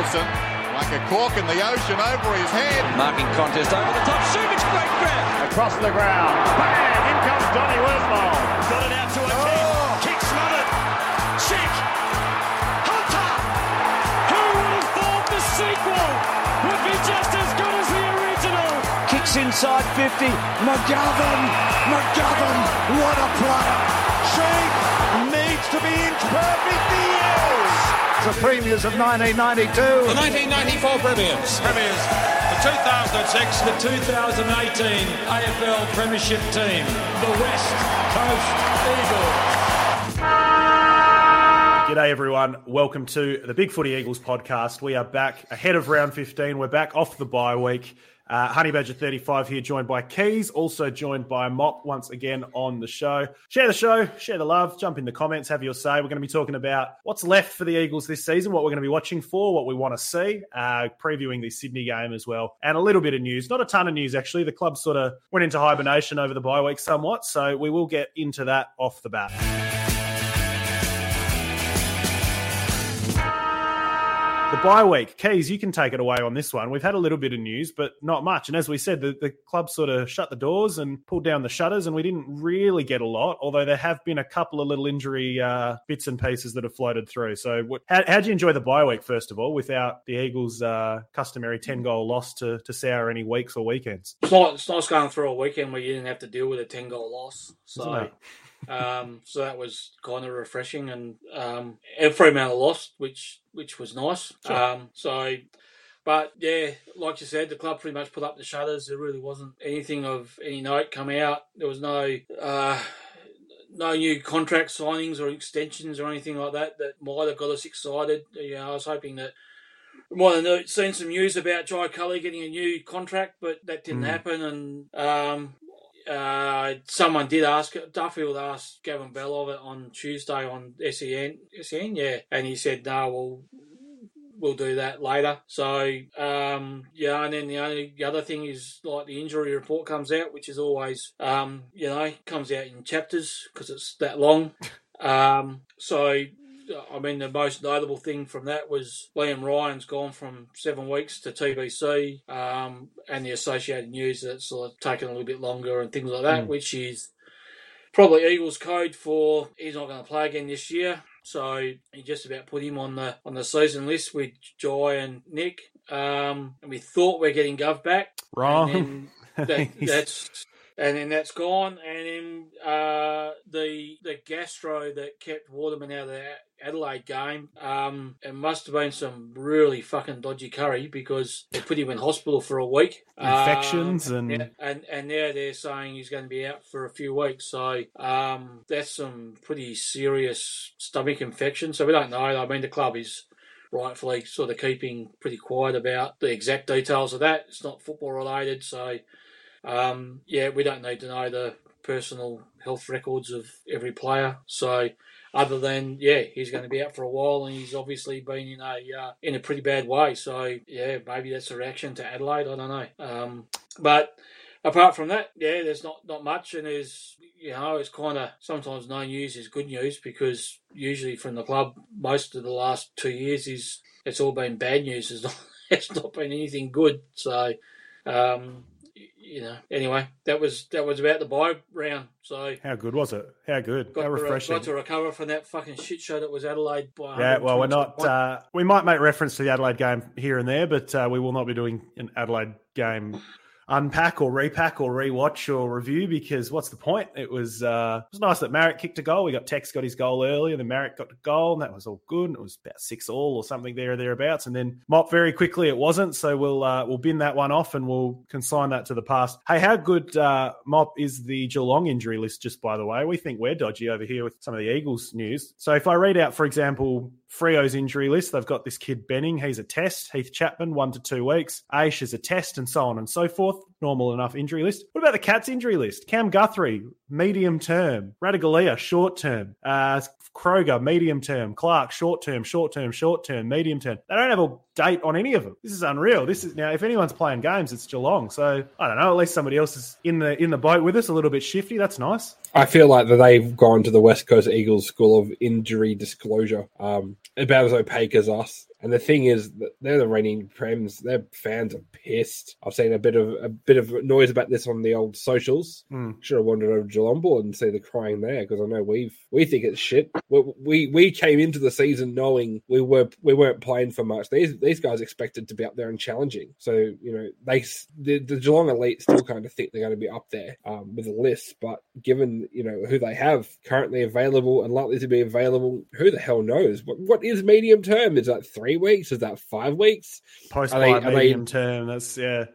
Wilson, like a cork in the ocean over his head. Marking contest over the top. Subic great grab. Across the ground. Bang! In comes Donny Woodmore. Got it out to a oh. kick. Kick smothered. Check. Hunter. Who would have thought the sequel would be just as good as the original? Kicks inside 50. McGovern. McGovern. What a player. Sheed needs to be inch perfect. He is. The premiers of 1992. The 1994 premiers. Premiers. The 2006, the 2018 AFL Premiership team, the West Coast Eagles. G'day, everyone. Welcome to the Big Footy Eagles podcast. We are back ahead of round 15. We're back off the bye week. Uh, Honey Badger 35 here, joined by Keys, also joined by Mop once again on the show. Share the show, share the love, jump in the comments, have your say. We're going to be talking about what's left for the Eagles this season, what we're going to be watching for, what we want to see, uh, previewing the Sydney game as well, and a little bit of news. Not a ton of news, actually. The club sort of went into hibernation over the bye week somewhat, so we will get into that off the bat. Bye week, Keys, you can take it away on this one. We've had a little bit of news, but not much. And as we said, the, the club sort of shut the doors and pulled down the shutters, and we didn't really get a lot. Although there have been a couple of little injury uh, bits and pieces that have floated through. So, what, how did you enjoy the bye week first of all, without the Eagles' uh, customary ten goal loss to to sour any weeks or weekends? It's not. It's nice going through a weekend where you didn't have to deal with a ten goal loss. So. Um, so that was kind of refreshing, and um, a Fremantle lost, which which was nice. Sure. Um, so, but yeah, like you said, the club pretty much put up the shutters. There really wasn't anything of any note come out. There was no. Uh, no new contract signings or extensions or anything like that that might have got us excited. You know, I was hoping that we might have seen some news about Jai Culley getting a new contract, but that didn't mm. happen. And um, uh, someone did ask Duffield asked Gavin Bell of it on Tuesday on SEN. SEN, yeah, and he said, "No, we'll we'll do that later." So um, yeah, and then the only the other thing is like the injury report comes out, which is always um, you know comes out in chapters because it's that long. Um, so I mean, the most notable thing from that was Liam Ryan's gone from seven weeks to TBC, um, and the associated news that's sort of taken a little bit longer and things like that, mm. which is probably Eagles code for he's not going to play again this year. So he just about put him on the on the season list with Joy and Nick. Um, and we thought we are getting Gov back. Wrong. That, that's and then that's gone. And then uh, the the gastro that kept Waterman out of the Adelaide game, um, it must have been some really fucking dodgy curry because they put him in hospital for a week. Infections um, and and and now they're saying he's going to be out for a few weeks. So um, that's some pretty serious stomach infection. So we don't know. I mean, the club is rightfully sort of keeping pretty quiet about the exact details of that. It's not football related, so um, yeah, we don't need to know the personal health records of every player. So, other than yeah, he's going to be out for a while, and he's obviously been in a uh, in a pretty bad way. So yeah, maybe that's a reaction to Adelaide. I don't know. Um, but apart from that, yeah, there's not not much, and there's you know it's kind of sometimes no news is good news because usually from the club, most of the last two years is it's all been bad news. It's not, it's not been anything good. So. Um, you know, anyway, that was that was about the bye round. So how good was it? How good? Got how refreshing. got to recover from that fucking shit show that was Adelaide. By yeah, well, we're not. Uh, we might make reference to the Adelaide game here and there, but uh, we will not be doing an Adelaide game unpack or repack or rewatch or review because what's the point? It was uh, it was nice that Merrick kicked a goal. We got Tex got his goal earlier, then Merrick got the goal, and that was all good. It was about six all or something there or thereabouts, and then Mop very quickly it wasn't. So we'll uh, we'll bin that one off and we'll consign that to the past. Hey, how good uh, Mop is the Geelong injury list? Just by the way, we think we're dodgy over here with some of the Eagles news. So if I read out, for example, Freo's injury list, they've got this kid Benning. He's a test. Heath Chapman one to two weeks. Aish is a test, and so on and so forth normal enough injury list. What about the Cats injury list? Cam Guthrie, medium term. Ratugolea, short term. Uh, Kroger, medium term. Clark, short term, short term, short term, medium term. They don't have a date on any of them. This is unreal. This is now if anyone's playing games, it's Geelong. So I don't know. At least somebody else is in the in the boat with us, a little bit shifty. That's nice. I feel like that they've gone to the West Coast Eagles school of injury disclosure, um, about as opaque as us. And the thing is, they're the reigning prems. Their fans are pissed. I've seen a bit of a bit of noise about this on the old socials. Mm. Should have wandered over to Geelong Board and see the crying there because I know we've we think it's shit. We, we we came into the season knowing we were we weren't playing for much. These these guys expected to be up there and challenging. So you know they the, the Geelong elite still kind of think they're going to be up there um, with a list. But given you know who they have currently available and likely to be available, who the hell knows? What what is medium term? Is that three weeks? Is that five weeks? Post Are they- by are they- term. That's yeah.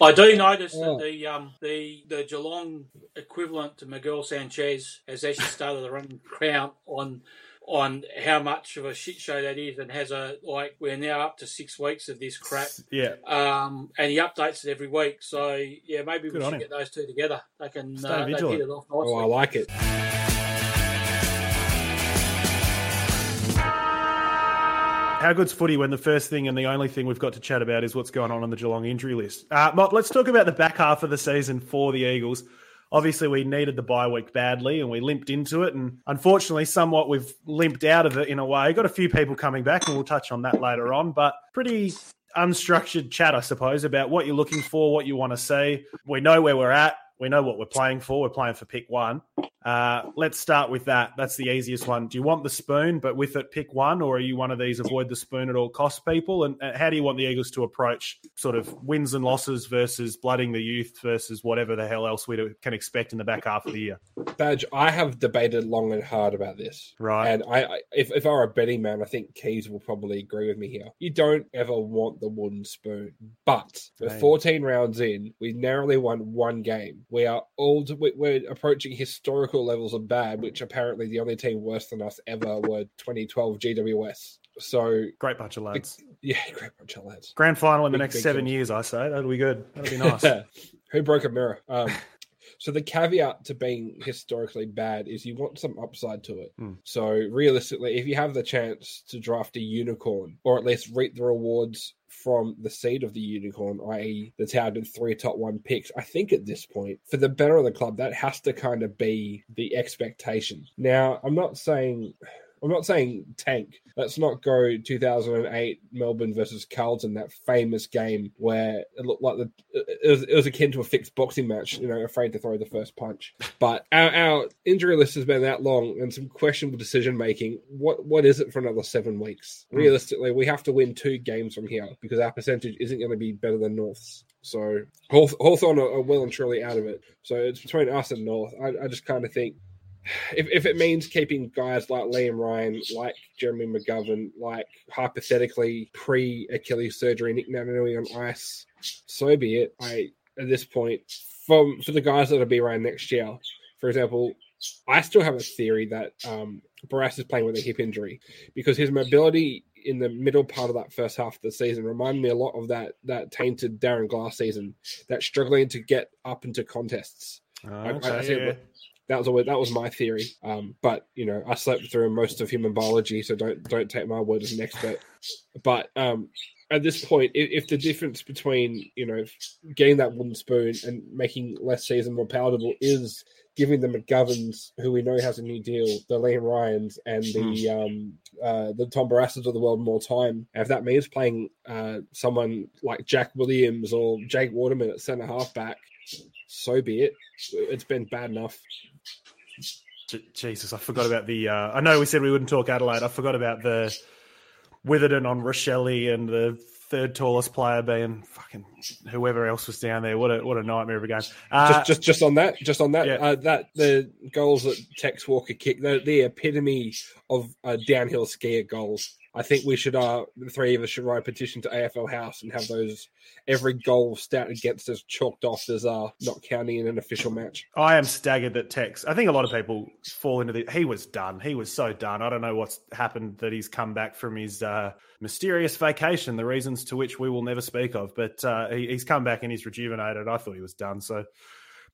I do notice Oh. that the um the the Geelong equivalent to Miguel Sanchez has actually started a running count on on how much of a shit show that is, and has a like we're now up to six weeks of this crap. Yeah. Um, and he updates it every week. So yeah, maybe Good we on should him. get those two together. They can Stay uh, they vigilant. hit it off nicely. oh, I like it. How good's footy when the first thing and the only thing we've got to chat about is what's going on on the Geelong injury list? Uh, let's talk about the back half of the season for the Eagles. Obviously, we needed the bye week badly and we limped into it. And unfortunately, somewhat we've limped out of it in a way. Got a few people coming back, and we'll touch on that later on. But pretty unstructured chat, I suppose, about what you're looking for, what you want to see. We know where we're at. We know what we're playing for. We're playing for pick one. Uh, let's start with that. That's the easiest one. Do you want the spoon, but with it, pick one, or are you one of these avoid the spoon at all costs people? And uh, how do you want the Eagles to approach sort of wins and losses versus blooding the youth versus whatever the hell else we do- can expect in the back half of the year? Badge, I have debated long and hard about this. Right. And I, I if, if I were a betting man, I think Keys will probably agree with me here. You don't ever want the wooden spoon. But we're 14 rounds in. We narrowly won one game. We are all we- we're approaching historical levels of bad, which apparently the only team worse than us ever were 2012 GWS. So Great bunch of lads. yeah, great bunch of lads. Grand final in the next seven years, I say. That'll be good. That'll be nice. Who broke a mirror? Um, so the caveat to being historically bad is you want some upside to it. Hmm. So realistically, if you have the chance to draft a unicorn or at least reap the rewards from the seed of the unicorn, i.e., the touted three top one picks, I think at this point, for the better of the club, that has to kind of be the expectation. Now, I'm not saying I'm not saying tank. Let's not go 2008 Melbourne versus Carlton, that famous game where it looked like the it was, it was akin to a fixed boxing match. You know, afraid to throw the first punch. But our, our injury list has been that long and some questionable decision making. What what is it for another seven weeks? Hmm. Realistically, we have to win two games from here because our percentage isn't going to be better than North's. So Hawth- Hawthorn are, are well and truly out of it. So it's between us and North. I, I just kind of think if, if it means keeping guys like Liam Ryan, like Jeremy McGovern, like hypothetically pre Achilles surgery Nick Naitanui on ice, so be it. I at this point, from for the guys that'll be around next year, for example, I still have a theory that um, Barrass is playing with a hip injury because his mobility in the middle part of that first half of the season reminded me a lot of that that tainted Darren Glass season, that struggling to get up into contests. I- I Okay, see yeah. That was always, that was my theory. Um, but you know, I slept through most of human biology, so don't don't take my word as an expert. But um, at this point, if, if the difference between you know getting that wooden spoon and making less season more palatable is giving the McGoverns, who we know has a new deal, the Liam Ryans and the um, uh, the Tom Barrasses of the world more time, and if that means playing uh, someone like Jack Williams or Jake Waterman at centre halfback, so be it. It's been bad enough. Jesus, I forgot about the. Uh, I know we said we wouldn't talk Adelaide. I forgot about the Witherden on Rochelle and the third tallest player being fucking whoever else was down there. What a what a nightmare of a game. Uh, just, just, just on that, just on that, yeah. uh, that the goals that Tex Walker kicked, the, the epitome of uh, downhill skier goals. I think we should, uh, the three of us should write a petition to AFL House and have those every goal stat against us chalked off as uh, not counting in an official match. I am staggered that Tex. I think a lot of people fall into the. He was done. He was so done. I don't know what's happened that he's come back from his uh, mysterious vacation. The reasons to which we will never speak of, but uh, he, he's come back and he's rejuvenated. I thought he was done. So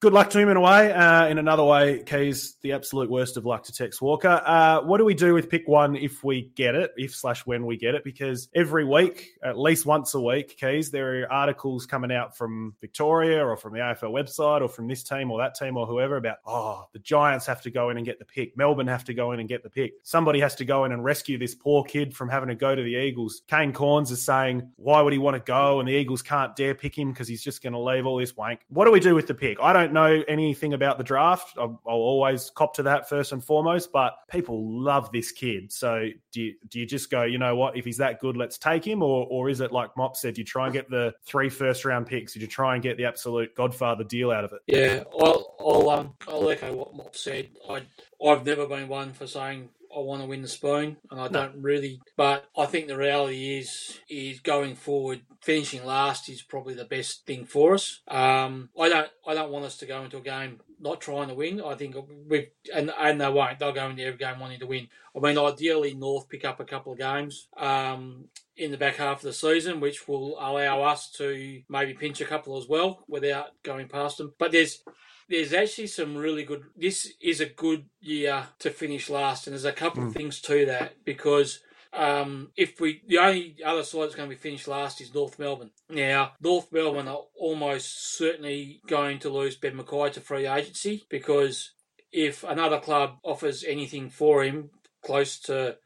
good luck to him in a way. Uh, in another way, Keys, the absolute worst of luck to Tex Walker. Uh, what do we do with pick one if we get it, if slash when we get it? Because every week, at least once a week, Keys, there are articles coming out from Victoria or from the AFL website or from this team or that team or whoever about, oh, the Giants have to go in and get the pick. Melbourne have to go in and get the pick. Somebody has to go in and rescue this poor kid from having to go to the Eagles. Kane Cornes is saying, why would he want to go? And the Eagles can't dare pick him because he's just going to leave all this wank. What do we do with the pick? I don't know anything about the draft. I'll, I'll always cop to that first and foremost, but people love this kid. So do you, do you just go, you know what, if he's that good, let's take him? Or, or is it like Mop said, you try and get the three first round picks? Did you try and get the absolute godfather deal out of it? Yeah, I'll, I'll, um, I'll echo what Mop said. I, I've never been one for saying I want to win the spoon, and I no. don't really. But I think the reality is, is going forward, finishing last is probably the best thing for us. Um, I don't, I don't want us to go into a game not trying to win. I think we and and they won't. They'll go into every game wanting to win. I mean, ideally, North pick up a couple of games. Um, in the back half of the season, which will allow us to maybe pinch a couple as well without going past them. But there's there's actually some really good. This is a good year to finish last, and there's a couple mm. of things to that because um, if we the only other side that's going to be finished last is North Melbourne. Now, North Melbourne are almost certainly going to lose Ben McKay to free agency because if another club offers anything for him close to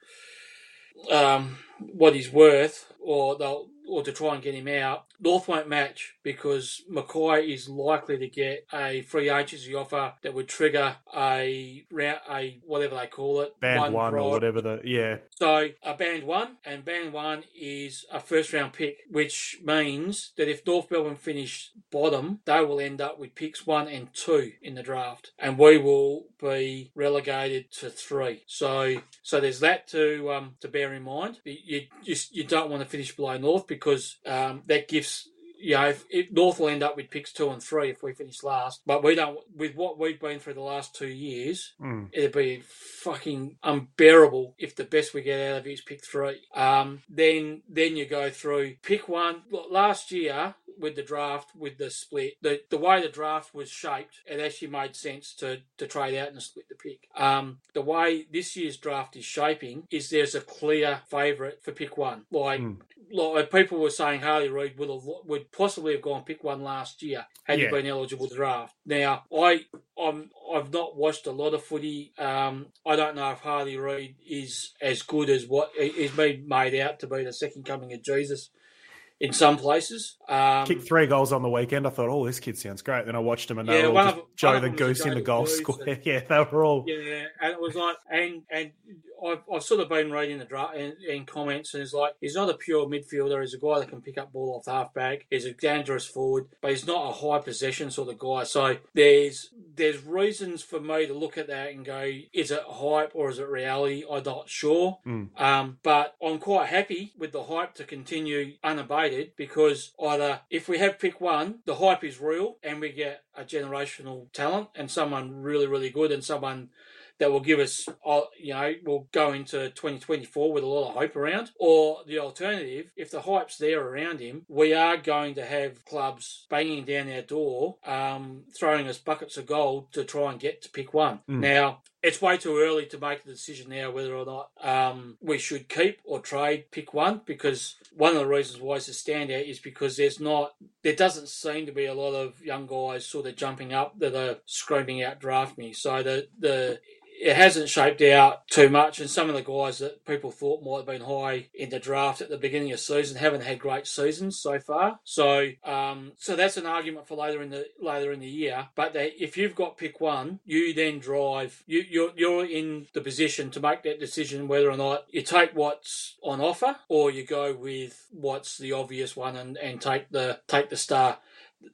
um, what he's worth, or they'll or to try and get him out, North won't match because McKay is likely to get a free agency offer that would trigger a round, a whatever they call it, band one, one or whatever the yeah. So a band one, and band one is a first round pick, which means that if North Melbourne finish bottom, they will end up with picks one and two in the draft, and we will be relegated to three. So so there's that to um, to bear in mind. You just you don't want to finish below North because um, that gives you know, if, if, North will end up with picks two and three if we finish last. But we don't, with what we've been through the last two years, mm. it'd be fucking unbearable if the best we get out of it is pick three. Um, then, then you go through pick one. Last year, with the draft, with the split, the, the way the draft was shaped, it actually made sense to, to trade out and split the pick. Um, the way this year's draft is shaping is there's a clear favourite for pick one. Like, mm. like people were saying Harley Reid would have would possibly have gone pick one last year had yeah. he been eligible to draft. Now, I I'm I've not watched a lot of footy. Um, I don't know if Harley Reid is as good as what he's been made out to be the second coming of Jesus in some places. Um, Kicked three goals on the weekend. I thought, oh, this kid sounds great. Then I watched him and they yeah, were all just Joe the Goose in the goal square. yeah, they were all. Yeah, and it was like, and and I've, I've sort of been reading the draft and, and, comments, and it's like he's not a pure midfielder. He's a guy that can pick up ball off the halfback. He's a dangerous forward, but he's not a high possession sort of guy. So there's there's reasons for me to look at that and go, is it hype or is it reality? I'm not sure. Mm. Um, but I'm quite happy with the hype to continue unabated because either if we have pick one, the hype is real and we get a generational talent and someone really, really good and someone that will give us, uh, you know, we'll go into 2024 with a lot of hope around. Or the alternative, if the hype's there around him, we are going to have clubs banging down our door, um, throwing us buckets of gold to try and get to pick one. Mm. Now, it's way too early to make a decision now whether or not um, we should keep or trade pick one because one of the reasons why it's a standout is because there's not there doesn't seem to be a lot of young guys sort of jumping up that are screaming out draft me. So the the it hasn't shaped out too much, and some of the guys that people thought might have been high in the draft at the beginning of season haven't had great seasons so far. So, um, so that's an argument for later in the later in the year. But if you've got pick one, you then drive. You, you're you're in the position to make that decision whether or not you take what's on offer or you go with what's the obvious one and, and take the take the star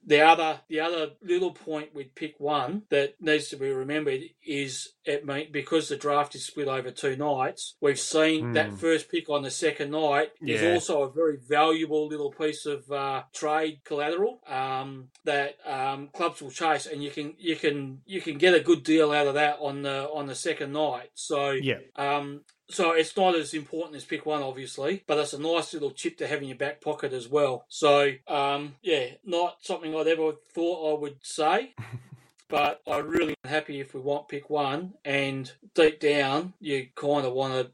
the other the other little point with pick one that needs to be remembered is it may, because the draft is split over two nights. We've seen mm. that first pick on the second night yeah. is also a very valuable little piece of uh, trade collateral um, that um, clubs will chase, and you can you can you can get a good deal out of that on the on the second night. So yeah. Um, so it's not as important as pick one, obviously, but it's a nice little chip to have in your back pocket as well. So, um, yeah, not something I'd ever thought I would say. but I'm really happy if we want pick one. And deep down, you kind of want to.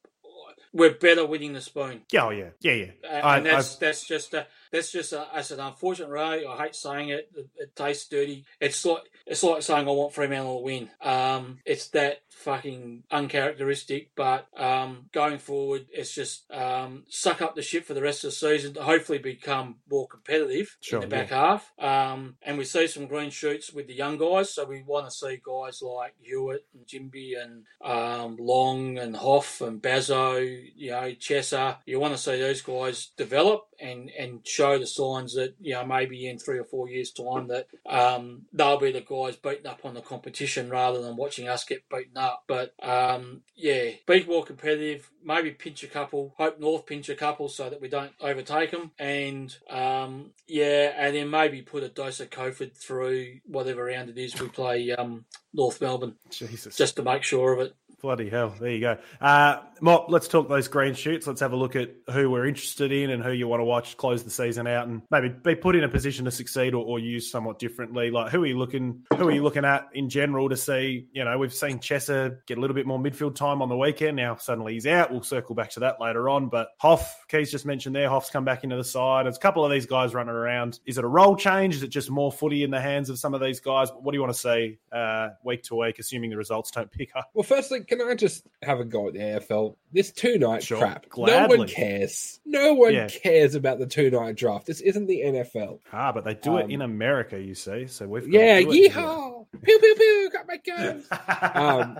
We're better winning the spoon. Yeah, oh yeah, yeah, yeah. And I- that's I've- that's just a, that's just a, that's an unfortunate reality. I hate saying it. It, it tastes dirty. It's like it's like saying I want Fremantle to win. Um, it's that fucking uncharacteristic. But um, going forward, it's just um, suck up the shit for the rest of the season to hopefully become more competitive Sure, in the back yeah. half. Um, and we see some green shoots with the young guys. So we want to see guys like Hewitt and Ginbey and um, Long and Hough and Bazzo, you know, Chesser. You want to see those guys develop and, and show the signs that, you know, maybe in three or four years' time that um, they'll be the guys beaten up on the competition rather than watching us get beaten up. But um, yeah, be more competitive, maybe pinch a couple, hope North pinch a couple so that we don't overtake them. And um, yeah, and then maybe put a dose of Kofod through whatever round it is we play um, North Melbourne. Jesus. Just to make sure of it. Bloody hell. There you go. Uh, Mop, let's talk those green shoots. Let's have a look at who we're interested in and who you want to watch close the season out and maybe be put in a position to succeed or, or use somewhat differently. Like who are you looking who are you looking at in general to see, you know, we've seen Chesser get a little bit more midfield time on the weekend. Now suddenly he's out. We'll circle back to that later on. But Hough, Keys just mentioned there, Hough's come back into the side. There's a couple of these guys running around. Is it a role change? Is it just more footy in the hands of some of these guys? What do you want to see uh, week to week, assuming the results don't pick up? Well, firstly, can I just have a go at the AFL? This two night Sure, crap. No one cares. No one Yeah. cares about the two night draft. This isn't the NFL. Ah, but they do it Um, in America, you see. So we've got Yeah, to do it here. yeehaw! Pew pew pew! Got my guns. um,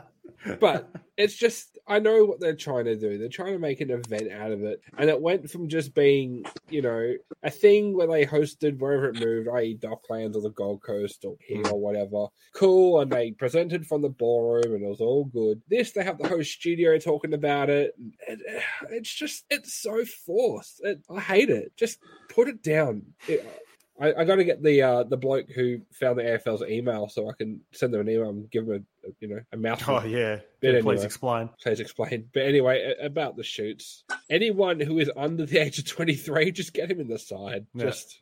but it's just I know what they're trying to do. They're trying to make an event out of it, and it went from just being you know a thing where they hosted wherever it moved, i.e., Docklands or the Gold Coast or here hmm. or whatever. Cool, and they presented from the ballroom, and it was all good. This they have the host studio talking about it. and it- it's just it's so forced. It, I hate it. Just put it down. It, I, I got to get the uh, the bloke who found the AFL's email so I can send them an email and give them a, a you know a mouthful. Oh yeah, But Yeah, please explain. Please explain. But anyway, about the shoots, anyone who is under the age of twenty three, just get him in the side. Yeah. Just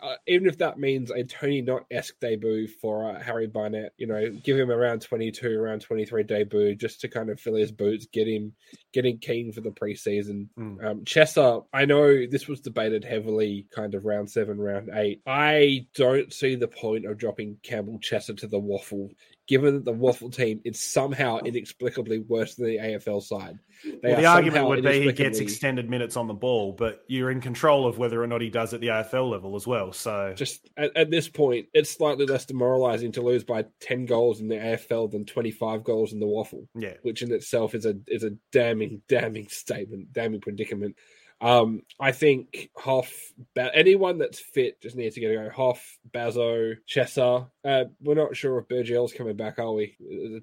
uh, even if that means a Tony Not esque debut for uh, Harry Barnett, you know, give him around twenty two, around twenty three debut, just to kind of fill his boots, get him getting keen for the preseason. Mm. Um, Chesser, I know this was debated heavily, kind of round seven, round eight. I don't see the point of dropping Campbell Chesser to the WAFL, given that the WAFL team is somehow inexplicably worse than the AFL side. They Well, the argument would be he gets extended minutes on the ball, but you're in control of whether or not he does at the AFL level as well. So just at, at this point, it's slightly less demoralizing to lose by ten goals in the AFL than twenty five goals in the WAFL. yeah, which in itself is a is a damning, damning statement, damning predicament. Um, I think Hough, ba- anyone that's fit just needs to get a go. Hough, Bazzo, Chesser. Uh, we're not sure if Burgell's coming back, are we?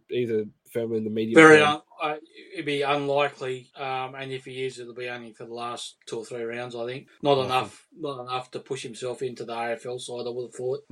He's a firmly in the medium. Very, un- uh, it'd be unlikely, um, and if he is, it'll be only for the last two or three rounds. I think not enough, not enough to push himself into the AFL side. I would have thought.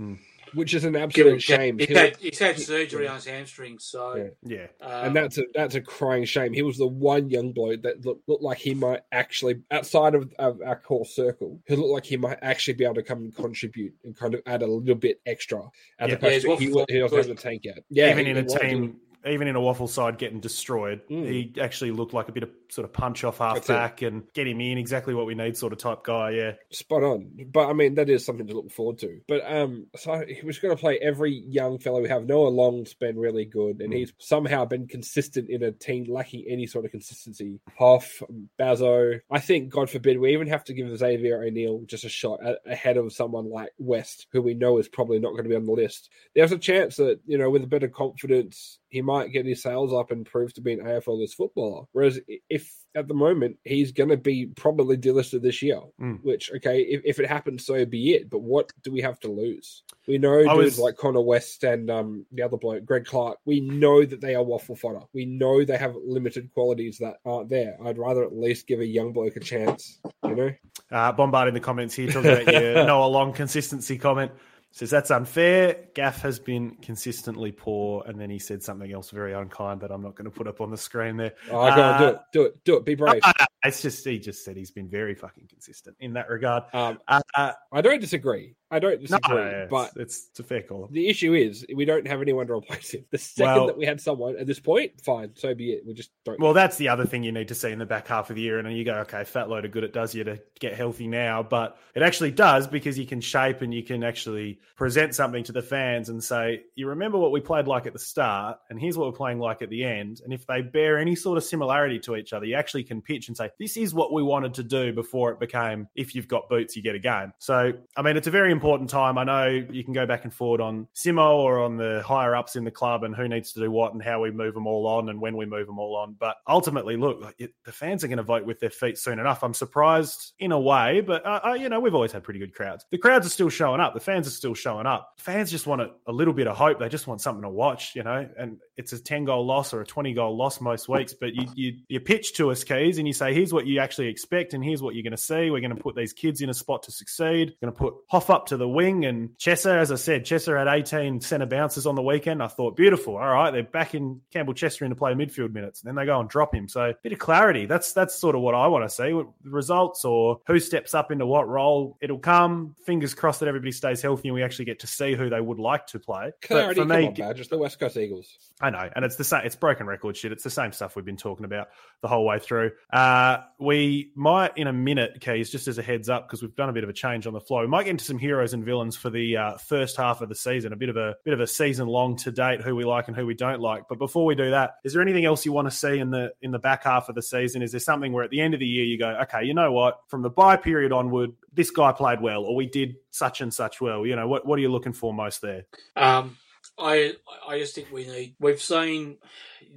Which is an Given absolute shame. he's He- had, he's had surgery on his hamstring, so Yeah. yeah, um, and that's a that's a crying shame. He was the one young bloke that looked, looked like he might actually, outside of, of our core circle, who looked like he might actually be able to come and contribute and kind of add a little bit extra, as Yeah. opposed Yeah, to he, WAFL he doesn't have the tank yet. Yeah, even in a team, even in a WAFL side getting destroyed, Mm. he actually looked like a bit of sort of punch off half That's it. back and get him in exactly what we need, sort of type guy. Yeah, spot on. But I mean, that is something to look forward to. But um, so he was going to play every young fellow we have. Noah Long's been really good, and Mm. he's somehow been consistent in a team lacking any sort of consistency. Hough, Bazzo. I think, God forbid, we even have to give Xavier O'Neill just a shot a- ahead of someone like West, who we know is probably not going to be on the list. There's a chance that you know, with a bit of confidence, he might get his sales up and prove to be an AFL list footballer. Whereas if at the moment he's going to be probably delisted this year, Mm. which okay, if, if it happens, so be it. But what do we have to lose? We know I dudes was- like Connor West and um, the other bloke, Greg Clark. We know that they are WAFL fodder. We know they have limited qualities that aren't there. I'd rather at least give a young bloke a chance. You know, uh, bombarding the comments here, talking about your Noah Long consistency comment. Says that's unfair. Gaff has been consistently poor, and then he said something else very unkind that I'm not going to put up on the screen there. oh, go on, do Uh, it, do it, do it. Be brave. It's just he just said he's been very fucking consistent in that regard. Um, Uh, uh, I don't disagree. I don't disagree, no, yeah, but it's, it's, a fair call. The issue is we don't have anyone to replace him. The second well, that we had someone at this point, fine, so be it. We just don't. Well, that's the other thing you need to see in the back half of the year, and then you go, okay, fat load of good it does you to get healthy now, but it actually does because you can shape and you can actually present something to the fans and say, you remember what we played like at the start, and here's what we're playing like at the end, and if they bear any sort of similarity to each other, you actually can pitch and say, this is what we wanted to do before it became if you've got boots, you get a game. So, I mean, it's a very important time. I know you can go back and forward on Simo or on the higher ups in the club and who needs to do what and how we move them all on and when we move them all on. But ultimately, look, it, the fans are going to vote with their feet soon enough. I'm surprised in a way, but uh, uh, you know, we've always had pretty good crowds. The crowds are still showing up. The fans are still showing up. Fans just want a, a little bit of hope. They just want something to watch, you know, and it's a 10 goal loss or a 20 goal loss most weeks, but you, you, you pitch to us, Keys, and you say, here's what you actually expect and here's what you're going to see. We're going to put these kids in a spot to succeed. We're going to put Hough up to the wing and Chesser, as I said, Chesser had 18 centre bounces on the weekend. I thought, beautiful. All right, they're back in Campbell Chesser in to play midfield minutes. And then they go and drop him. So a bit of clarity. That's that's sort of what I want to see. The results or who steps up into what role, it'll come. Fingers crossed that everybody stays healthy and we actually get to see who they would like to play. Clarity, but for me, on, Badge, the West Coast Eagles. I know, and it's the same. It's broken record shit. It's the same stuff we've been talking about the whole way through. Uh, we might, in a minute, Keys, just as a heads up, because we've done a bit of a change on the flow. We might get into some heroes and villains for the uh, first half of the season. A bit of a bit of a season long to date, who we like and who we don't like. But before we do that, is there anything else you want to see in the in the back half of the season? Is there something where at the end of the year you go, okay, you know what? From the buy period onward, this guy played well, or we did such and such well. You know, what what are you looking for most there? Um, I I just think we need. We've seen.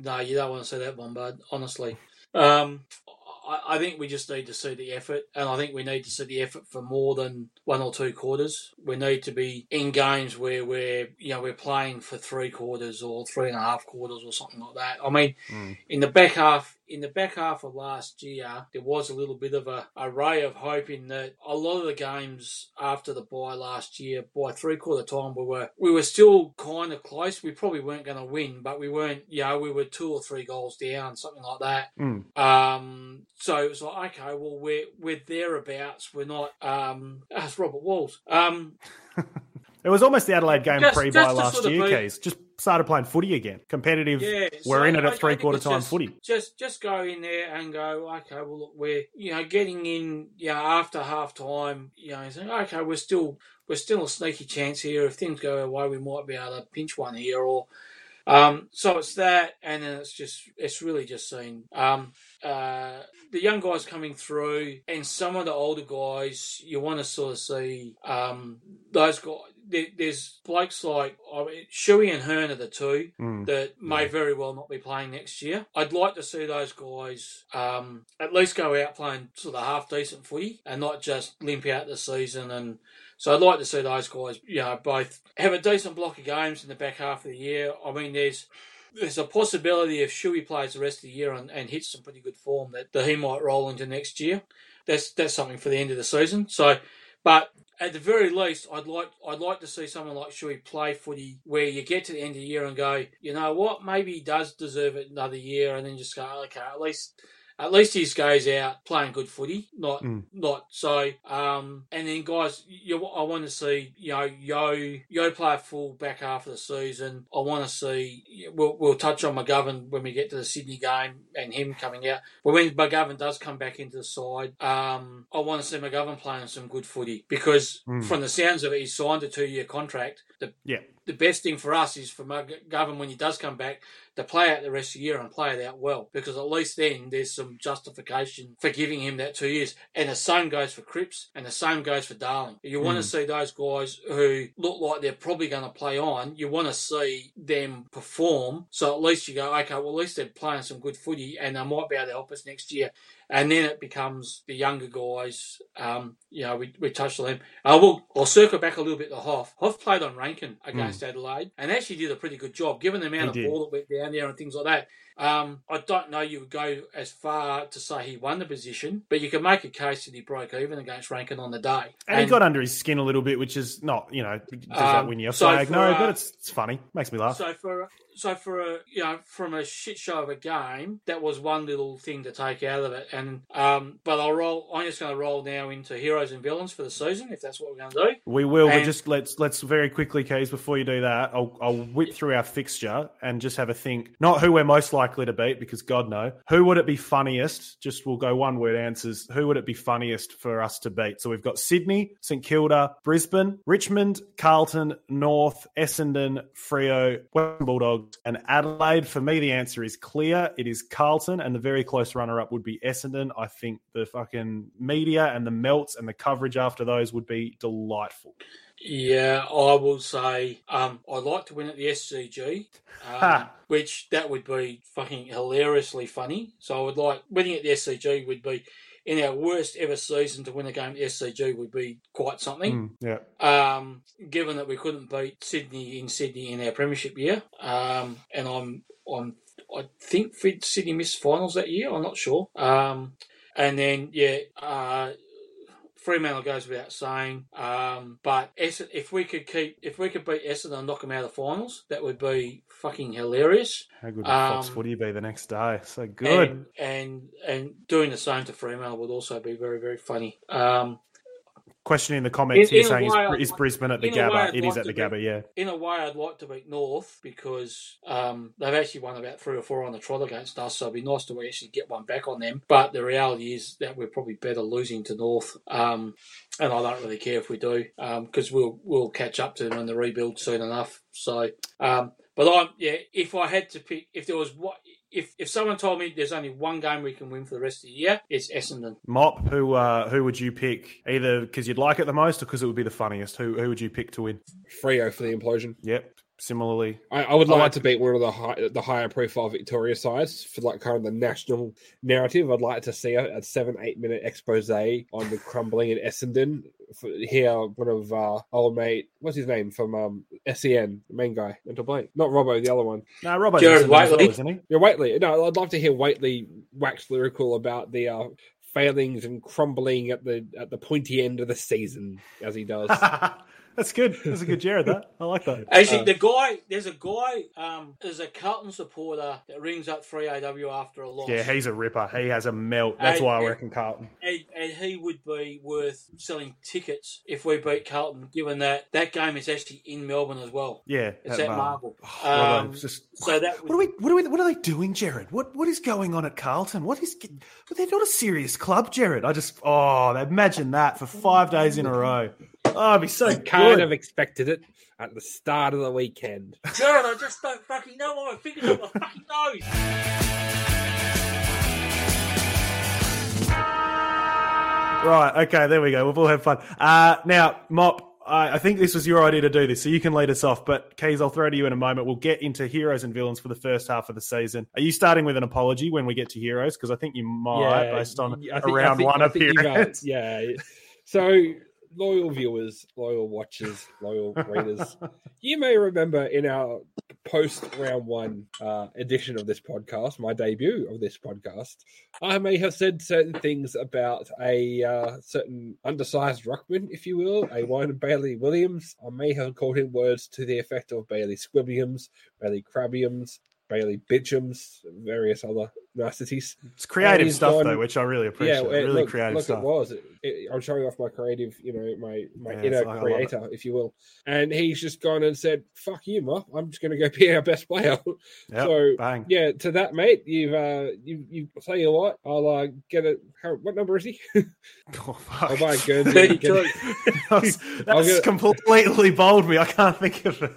No, you don't want to say that one, bud. Honestly, um, I, I think we just need to see the effort, and I think we need to see the effort for more than one or two quarters. We need to be in games where we're you know we're playing for three quarters or three and a half quarters or something like that. I mean, mm. in the back half, in the back half of last year, there was a little bit of a, a ray of hope in that a lot of the games after the bye last year, by three quarter time, we were we were still kind of close. We probably weren't going to win, but we weren't. You know, we were two or three goals down, something like that. Mm. Um, so it was like, okay, well, we're we're thereabouts. We're not. Um, that's Robert Walls. Um, it was almost the Adelaide game pre bye last sort of year, Keys. Just started playing footy again. Competitive. Yeah, we're in it at three quarter time just, footy. Just just go in there and go, okay, well look, we're you know, getting in you know, after half time, you know, saying, okay, we're still we're still a sneaky chance here. If things go away we might be able to pinch one here or um, so it's that, and then it's just it's really just seen um, uh, the young guys coming through, and some of the older guys. You want to sort of see um, those guys there's blokes like I mean, Shuey and Hurn are the two mm. that may yeah. very well not be playing next year. I'd like to see those guys um, at least go out playing sort of half decent footy and not just limp out the season. And so I'd like to see those guys, you know, both have a decent block of games in the back half of the year. I mean, there's there's a possibility if Shuey plays the rest of the year and, and hits some pretty good form that, that he might roll into next year. That's that's something for the end of the season. So, but at the very least, I'd like I'd like to see someone like Shuey play footy where you get to the end of the year and go, you know what, maybe he does deserve it another year, and then just go, okay, at least at least he goes out playing good footy, not mm. not so. Um, and then guys, you, I want to see you know Yo Yeo play a full back half of the season. I want to see. We'll, we'll touch on McGovern when we get to the Sydney game and him coming out. But when McGovern does come back into the side, um, I want to see McGovern playing some good footy because mm. from the sounds of it, he signed a two year contract. The, yeah. The best thing for us is for McGovern when he does come back to play out the rest of the year and play it out well because at least then there's some justification for giving him that two years. And the same goes for Cripps and the same goes for Darling. You want mm. to see those guys who look like they're probably going to play on, you want to see them perform. So at least you go, okay, well, at least they're playing some good footy and they might be able to help us next year and then it becomes the younger guys. Um, you know, we, we touched on them. I will I'll circle back a little bit to Hough. Hough played on Rankine against mm. Adelaide and actually did a pretty good job, given the amount he of did. ball that went down there and things like that. Um, I don't know you would go as far to say he won the position, but you can make a case that he broke even against Rankine on the day. And, and he got under his skin a little bit, which is not, you know, does um, that win you a so flag? No, uh, but it's, it's funny. Makes me laugh. So for so for a you know from a shit show of a game, that was one little thing to take out of it. And um, but I'll roll. I'm just going to roll now into heroes and villains for the season, if that's what we're going to do. We will, And- but just let's let's very quickly, Keys, before you do that, I'll I'll whip through our fixture and just have a think. Not who we're most likely to beat, because God no. Who would it be funniest? Just we'll go one word answers. Who would it be funniest for us to beat? So we've got Sydney, St Kilda, Brisbane, Richmond, Carlton, North, Essendon, Freo, Western Bulldogs, and Adelaide. For me, the answer is clear. It is Carlton, and the very close runner-up would be Essendon. I think the fucking media and the melts and the coverage after those would be delightful. Yeah, I will say um, I'd like to win at the SCG, um, which that would be fucking hilariously funny. So I would like winning at the SCG would be in our worst ever season to win a game at the SCG would be quite something. Mm, yeah. Um, given that we couldn't beat Sydney in Sydney in our premiership year, um, and I'm I'm I think Sydney missed finals that year. I'm not sure. Um, and then yeah, uh, Fremantle goes without saying. Um, but if we could keep if we could beat Essendon and knock them out of the finals, that would be fucking hilarious. How good would Fox Um, Footy be the next day? So good. And, and and doing the same to Fremantle would also be very very funny. Um, Question in the comments In- here in saying, is, is Brisbane at the Gabba? It is at the Gabba, yeah. in a way, I'd like to beat North because um, they've actually won about three or four on the trot against us, so it'd be nice to actually get one back on them. But the reality is that we're probably better losing to North, um, and I don't really care if we do because we'll we'll catch up to them in the rebuild soon enough. So, um, but I'm yeah. If I had to pick, if there was what. If, if someone told me there's only one game we can win for the rest of the year, it's Essendon. Mop, who uh, who would you pick? Either because you'd like it the most or because it would be the funniest. Who who would you pick to win? Freo for the implosion. Yep. Similarly, I, I would I like, like- to beat one of the high, the higher profile Victoria sides for like kind of the national narrative. I'd like to see a, a seven eight minute expose on the crumbling in Essendon. For, hear one of uh, old mate, what's his name from um, SEN, the main guy, mental blank, not Robbo, the other one. no, Gerard Essendon as well, Whateley. isn't he? Yeah, Whateley. No, I'd love to hear Whateley wax lyrical about the uh, failings and crumbling at the at the pointy end of the season as he does. That's good. That's a good Gerard. That I like that. Actually, Uh, the guy, there's a guy, um, there's a Carlton supporter that rings up 3AW after a loss. Yeah, he's a ripper. He has a melt. That's Hey, why I hey. reckon Carlton. and, and he would be worth selling tickets if we beat Carlton, given that that game is actually in Melbourne as well. Yeah, It's at Marvel. Oh, Um, it's just- so that What are we? What are we? What are they doing, Gerard? What What is going on at Carlton? What is? Well, they're not a serious club, Gerard. I just oh, imagine that for five days in a row. Oh, it'd be so I kind good. of expected it at the start of the weekend. Gerard, I just don't fucking know what my fingers up my fucking nose. Right. Okay. There we go. We've all had fun. Uh, now, Mop, I, I think this was your idea to do this, so you can lead us off. But Keys, I'll throw to you in a moment. We'll get into heroes and villains for the first half of the season. Are you starting with an apology when we get to heroes? Because I think you might, based on I a think- I round think- one I think appearance. yeah. So, loyal viewers, loyal watchers, loyal readers, you may remember in our post round one uh, edition of this podcast, my debut of this podcast, I may have said certain things about a uh, certain undersized ruckman, if you will, a one Bailey Williams. I may have called him words to the effect of Bailey Squibbiums, Bailey Crabbiums, Bailey Bitchums, various other niceties. It's creative stuff gone- though, which I really appreciate. it- really look, creative look, stuff. it was. It, it, I'm showing off my creative, you know, my my Yeah, inner love creator, if you will. And he's just gone and said, "Fuck you, Mop. I'm just going to go be our best player." Yep, so bang. yeah, to that mate, you've uh, you you tell you what, I'll uh, get it. How, what number is he? Oh, fuck. I'll buy a Guernsey. that's that's completely bowled me. I can't think of it.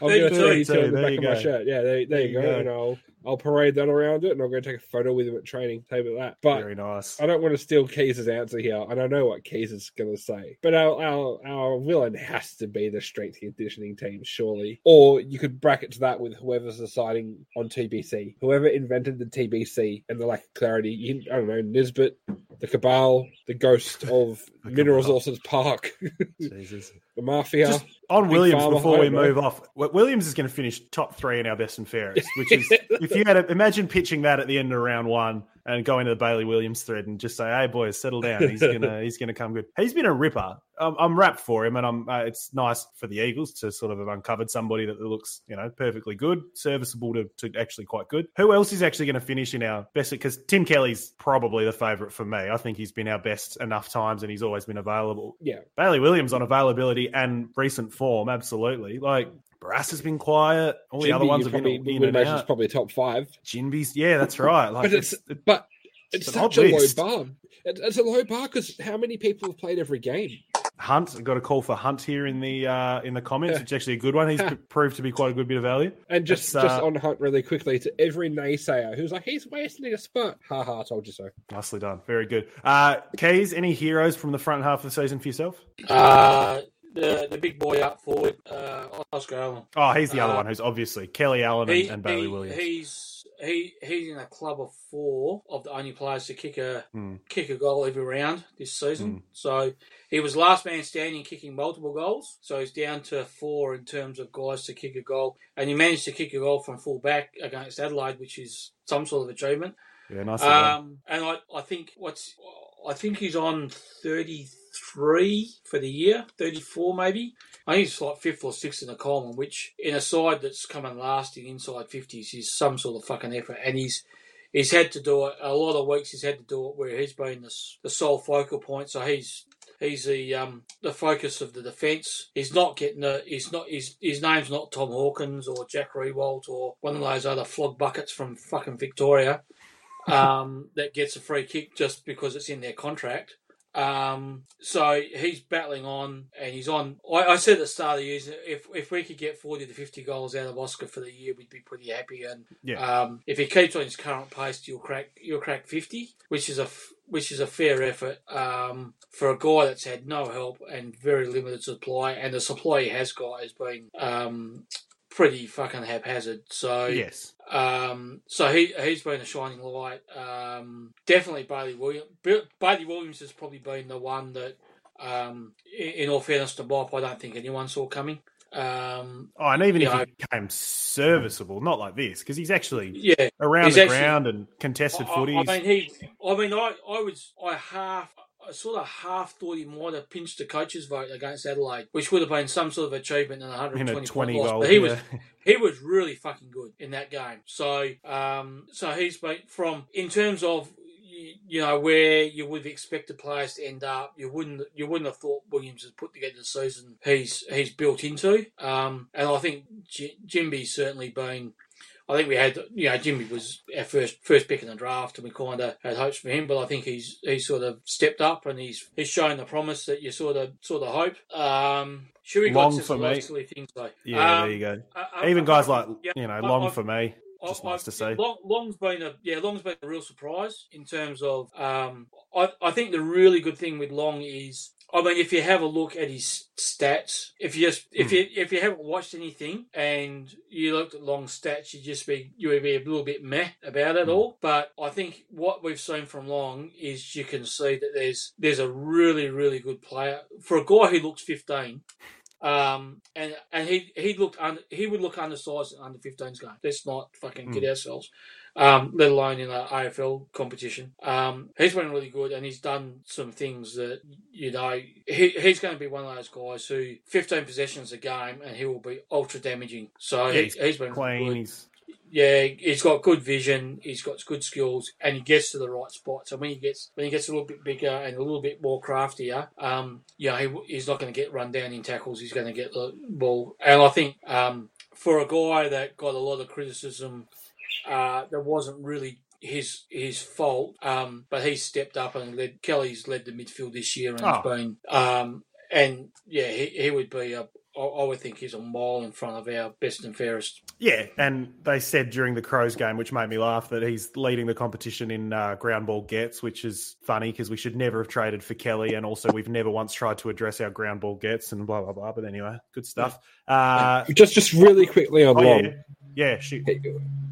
Get a 32, 32 on the there back you of my go. shirt. Yeah, there, there, you you go. go. And I'll I'll parade that around it, and I'll go take a photo with him at training. Table that. But Very nice. I don't want to steal Keys' answer here, and I know what Keys is going to say. But our, our our villain has to be the strength and conditioning team, surely. Or you could bracket to that with whoever's deciding on TBC, whoever invented the TBC and the lack of clarity. You, I don't know, Nisbett, the Cabal, the ghost of Mineral Resources Park, Jesus. the Mafia. Just on Williams before we move off. Williams is going to finish top three in our best and fairest, which is if you had a, imagine pitching that at the end of round one. And go into the Bailey Williams thread and just say, "Hey, boys, settle down. He's gonna he's gonna come good." He's been a ripper. I'm, I'm wrapped for him, and I'm. Uh, it's nice for the Eagles to sort of have uncovered somebody that looks, you know, perfectly good, serviceable to, to actually quite good. Who else is actually going to finish in our best? Because Tim Kelly's probably the favourite for me. I think he's been our best enough times, and he's always been available. Yeah, Bailey Williams on availability and recent form, absolutely. Like Barrass has been quiet. All the other ones have probably, been in and it's out. probably top five. Ginbey's, yeah, that's right. Like, but it's, it- but it's, it's such odd a low bar. It, it's a low bar because how many people have played every game? Hunt got a call for Hunt here in the uh, in the comments. It's actually a good one. He's proved to be quite a good bit of value. And just It's, just uh, on Hunt really quickly to every naysayer who's like, he's wasting a spot. Ha ha, I told you so. nicely done, very good. Uh, Keys, any heroes from the front half of the season for yourself? Uh, the the big boy up forward, uh, Oscar Allen. Oh, he's the other Uh, one who's obviously Kelly Allen and, and Bailey he- Williams. He's he he's in a club of four of the only players to kick a Hmm. kick a goal every round this season. So he was last man standing kicking multiple goals. So he's down to four in terms of guys to kick a goal, and he managed to kick a goal from full back against Adelaide, which is some sort of achievement. yeah, done. Um, and I, I think what's I think he's on thirty three for the year, thirty four maybe. I think he's like fifth or sixth in the column, which in a side that's coming last in inside fifties is some sort of fucking effort. And he's he's had to do it a lot of weeks. He's had to do it where he's been the, the sole focal point. So he's he's the um the focus of the defence. He's not getting the he's not his his name's not Tom Hawkins or Jack Riewoldt or one of those other flog buckets from fucking Victoria um, that gets a free kick just because it's in their contract. Um, so he's battling on, and he's on. I, I said at the start of the year, if if we could get forty to fifty goals out of Oscar for the year, we'd be pretty happy. And Yeah. um, if he keeps on his current pace, you'll crack you'll crack fifty, which is a which is a fair effort um, for a guy that's had no help and very limited supply, and the supply he has got has been um, pretty fucking haphazard. So yes, um, so he he's been a shining light. Um, definitely Bailey Williams. Bailey Williams has probably been the one that, um, in, in all fairness to Bob, I don't think anyone saw coming. Um, Oh, and even if know, he became serviceable, not like this, because he's actually yeah, around he's the actually- ground and contested I, footies. I mean, he. I mean, I, I was. I half. I sort of half thought he might have pinched the coach's vote against Adelaide, which would have been some sort of achievement in a in 120 a point loss. goal, But he was he was really fucking good in that game. So, um, so he's been from in terms of you, know where you would have expected players to end up. You wouldn't you wouldn't have thought Williams has put together the season he's he's built into. Um, and I think J- Ginbey's certainly been. I think we had, you know, Ginbey was our first first pick in the draft, and we kind of had hopes for him. But I think he's he's sort of stepped up, and he's he's shown the promise that you sort of sort of hope. Um, Shuey got Long for a lot of me. things though. Yeah, Um, there you go. I- Even I- guys like yeah, you know, long I- for me. Just I- nice to see. Long, Long's been a yeah, Long's been a real surprise in terms of. Um, I I think the really good thing with Long is. I mean, if you have a look at his stats, if you just if Hmm. you if you haven't watched anything and you looked at Long's stats, you just be you would be a little bit meh about Hmm. it all. But I think what we've seen from Long is you can see that there's there's a really really good player for a guy who looks 15. Um, and and he he looked under, he would look undersized in under 15s game. Let's not fucking kid Mm. ourselves. Um, let alone in an AFL competition. Um, he's been really good, and he's done some things that you know he, he's going to be one of those guys who 15 possessions a game, and he will be ultra damaging. So Yeah, he, he's he's been really Clean. good. He's Yeah, he's got good vision. He's got good skills, and he gets to the right spot. So when he gets when he gets a little bit bigger and a little bit more craftier, um, yeah, he, he's not going to get run down in tackles. He's going to get the ball. And I think um, for a guy that got a lot of criticism, uh, that wasn't really his his fault. Um, but he stepped up and led. Kelly's led the midfield this year and Oh. has been. Um, and yeah, he, he would be a. I I would think he's a mile in front of our best and fairest. Yeah, and they said during the Crows game, which made me laugh, that he's leading the competition in uh, ground ball gets, which is funny because we should never have traded for Kelly, and also we've never once tried to address our ground ball gets and blah blah blah. But anyway, good stuff. Uh, Just just really quickly on oh, Long. yeah, yeah, shoot.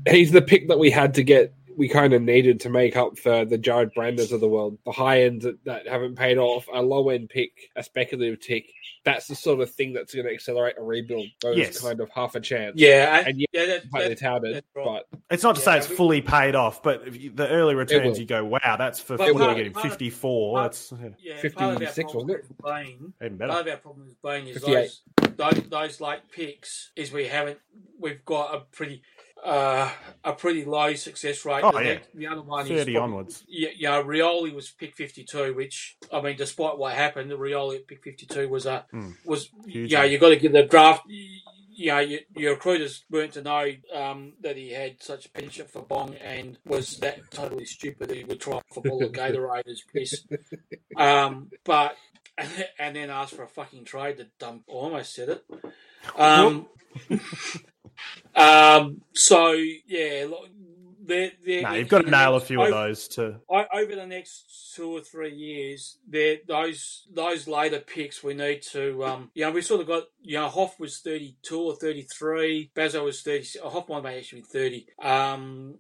He's the pick that we had to get we kind of needed to make up for the Jarrod Branders of the world, the high end that, that haven't paid off, a low end pick, a speculative tick. That's the sort of thing that's going to accelerate a rebuild. Those Yes. kind of half a chance. Yeah, and yet yeah, that, slightly that, touted, that's right. but It's not to Yeah, say it's we- fully paid off, but if you, the early returns, you go, wow, that's for But what are we getting? 54. That's yeah, yeah, part of our 56, problem wasn't with Bain, even part of our problem with Bain is those, those those like picks is we haven't we've got a pretty uh, a pretty low success rate. Oh, the, yeah. next- the other one is 30 probably- onwards. Yeah, yeah, Rioli was pick fifty two, which I mean, despite what happened, the Rioli at pick fifty two was a Hmm. was Huge yeah. one. You got to give the draft. You know, your, your recruiters weren't to know um, that he had such a penchant for bong and was that totally stupid that he would try for ball of Gatorade as piss. Um, but and then ask for a fucking trade. The dumb, I almost said it. Um, um, so yeah, look, they're, they're No, you've got to nail a few of those too. o- over the next two or three years, those those later picks we need to um you know we sort of got you know Hough was thirty two or thirty three, Bazzo was thirty. Hough might actually be thirty. Um,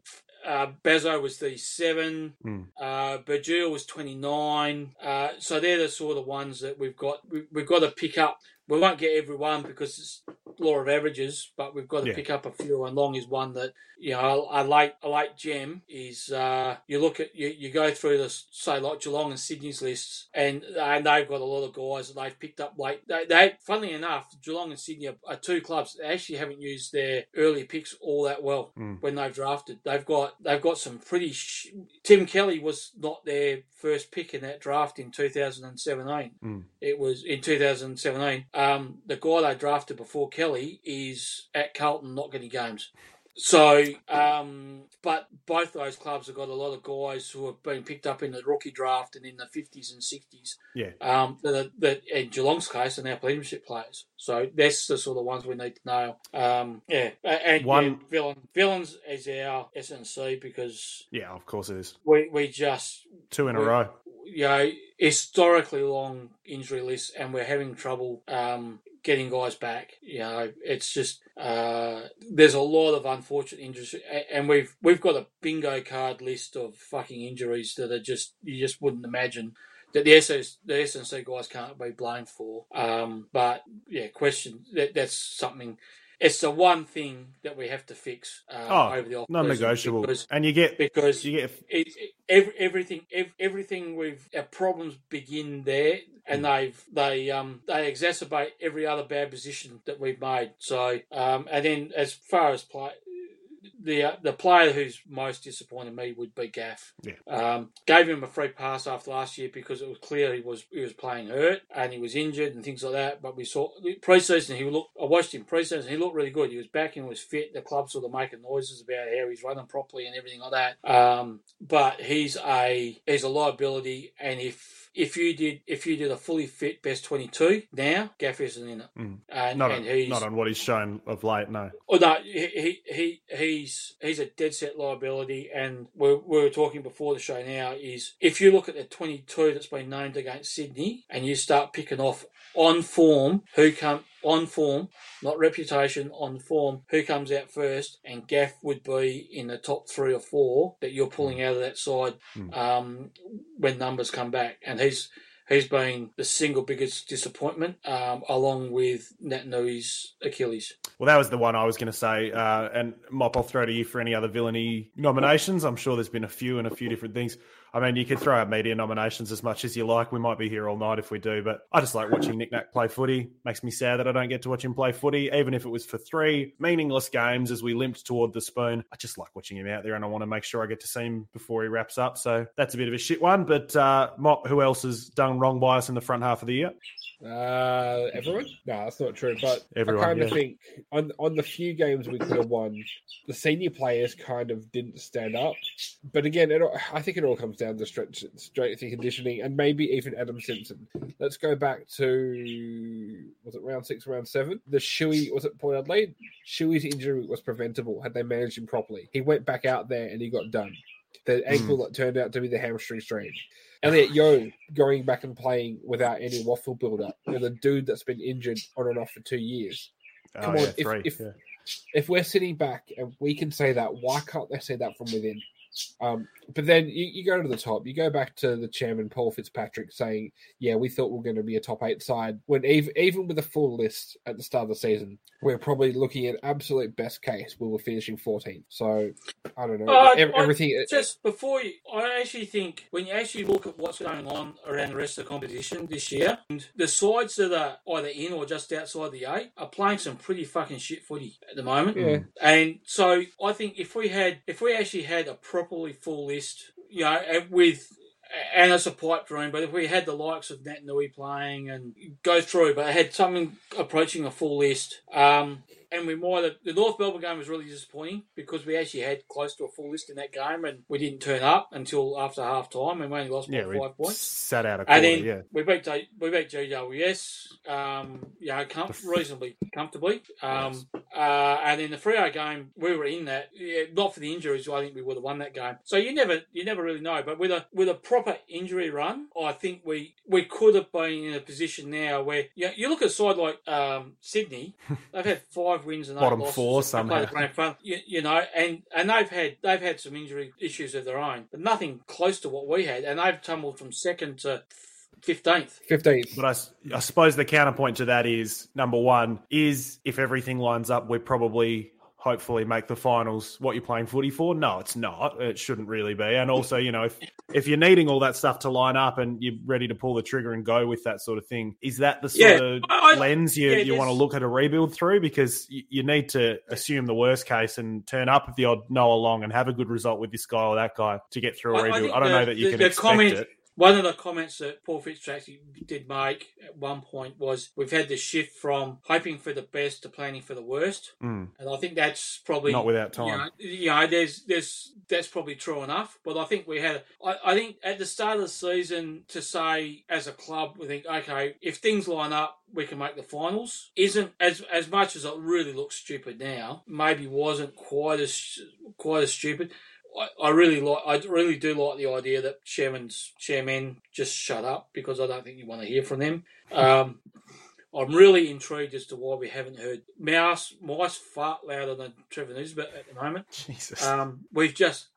uh, Bazzo was thirty seven. Hmm. Uh, Bergil was twenty nine. Uh, so they're the sort of ones that we've got. We, we've got to pick up. We won't get everyone because it's law of averages, but we've got to Yeah. pick up a few. And Long is one that you know I like. a late gem is. Uh, you look at you, you go through the say like Geelong and Sydney's lists, and and they've got a lot of guys that they've picked up late. They, they funnily enough, Geelong and Sydney are, are two clubs that actually haven't used their early picks all that well Mm. when they've drafted. They've got they've got some pretty. Sh- Tim Kelly was not their first pick in that draft in 2017. Mm. It was in 2017. Um, the guy they drafted before Kelly is at Carlton not getting games. So, um, but both those clubs have got a lot of guys who have been picked up in the rookie draft and in the 50s and 60s. Yeah. Um, that, that in Geelong's case are now premiership players. So that's the sort of ones we need to nail. Um, yeah, and One- yeah, villain villains is our SNC because Yeah, of course it is. we we just Two in a row. You know, historically long injury list, and we're having trouble um, getting guys back. You know, it's just uh, there's a lot of unfortunate injuries, and we've we've got a bingo card list of fucking injuries that are just you just wouldn't imagine. That the SS, the SNC guys can't be blamed for, um, but yeah, question that that's something. It's the one thing that we have to fix uh, Oh, over the off non-negotiable. because And you get because you get it, it, ev everything ev- everything we've our problems begin there and they've they um they exacerbate every other bad position that we've made so um and then as far as play the uh, the player who's most disappointed me would be Gaff. Yeah. Um, gave him a free pass after last year because it was clear he was he was playing hurt and he was injured and things like that. But we saw preseason he looked. I watched him preseason. He looked really good. He was back and was fit. The club sort of making noises about how he's running properly and everything like that. Um, but he's a he's a liability, and if if you did if you did a fully fit best twenty two now, Gaff isn't in it, Mm. and, not and on, he's not on what he's shown of late. No, Oh no, he, he he he's he's a dead set liability, and we we were talking before the show. Now is if you look at the twenty two that's been named against Sydney, and you start picking off on form who come on form, not reputation, on form who comes out first, and Gaff would be in the top three or four that you're pulling out of that side Mm. um, when numbers come back, and he's. He's been the single biggest disappointment, um, along with Naitanui's Achilles. Well, that was the one I was going to say. Uh, and Mop, I'll throw to you for any other villainy nominations. I'm sure there's been a few and a few different things. I mean, you could throw out media nominations as much as you like. We might be here all night if we do, but I just like watching Nick Nack play footy. Makes me sad that I don't get to watch him play footy, even if it was for three meaningless games as we limped toward the spoon. I just like watching him out there and I want to make sure I get to see him before he wraps up. So that's a bit of a shit one. But uh, Mop, who else has done wrong by us in the front half of the year? Uh, everyone? No, that's not true. But Everyone, I kind of yeah. think on on the few games we could have won, the senior players kind of didn't stand up. But again, it, all- I think it all comes down to strength, strength and conditioning, and maybe even Adam Simpson. Let's go back to was it round six, round seven? The Shuey was it Port Adelaide? Shuey's injury was preventable had they managed him properly. He went back out there and he got done. The hmm. ankle that turned out to be the hamstring strain. Elliot Yeo going back and playing without any WAFL build up. Know, the dude that's been injured on and off for two years. Ah, Come oh, on, yeah, if- three. if- yeah. If we're sitting back and we can say that, why can't they say that from within? Um, but then you, you, go to the top. You go back to the chairman Paul Fitzpatrick saying, "Yeah, we thought we are going to be a top eight side." When even even with a full list at the start of the season, we're probably looking at absolute best case. We were finishing 14th. So I don't know uh, everything. I, just before you, I actually think when you actually look at what's going on around the rest of the competition this year, and the sides that are either in or just outside the eight are playing some pretty fucking shit footy at the moment. Yeah. And so I think if we had, if we actually had a properly full list, you know, with and it's a pipe dream. But if we had the likes of Naitanui playing and go through, but I had something approaching a full list, um, and we might have the North Melbourne game was really disappointing because we actually had close to a full list in that game and we didn't turn up until after half time and we only lost yeah, by five points. Sat out a quarter, and then yeah. we beat we beat GWS, um, know, com- reasonably comfortably. Um, uh, and in the Freo game, we were in that. Yeah, not for the injuries, I think we would have won that game. So you never you never really know. But with a with a proper injury run, I think we we could have been in a position now where you, know, you look at a side like um, Sydney, they've had five wins and bottom losses. four somehow. You, you, know, and and they've had they've had some injury issues of their own, but nothing close to what we had, and they've tumbled from second to 15th. 15th. But I, I suppose the counterpoint to that is number one is if everything lines up, we're probably hopefully make the finals what you're playing footy for. No, it's not. It shouldn't really be. And also, you know, if if you're needing all that stuff to line up and you're ready to pull the trigger and go with that sort of thing, is that the sort yeah, of I, lens you, yeah, you want to look at a rebuild through? Because you, you, need to assume the worst case and turn up at the odd Noah Long and have a good result with this guy or that guy to get through a rebuild. I, I don't the, know that you the, can the expect comment, it one of the comments that Paul Fitzpatrick did make at one point was we've had this shift from hoping for the best to planning for the worst, mm. and I think that's probably not without time. You know, you know, there's there's that's probably true enough. But I think we had, I, I think at the start of the season to say as a club we think okay if things line up we can make the finals isn't as as much as it really looks stupid now. Maybe wasn't quite as quite as stupid. I, really like. I really do like the idea that chairman's chairmen just shut up because I don't think you want to hear from them. Um, I'm really intrigued as to why we haven't heard mouse mice fart louder than Trevor Nisbett at the moment. Jesus. Um, we've just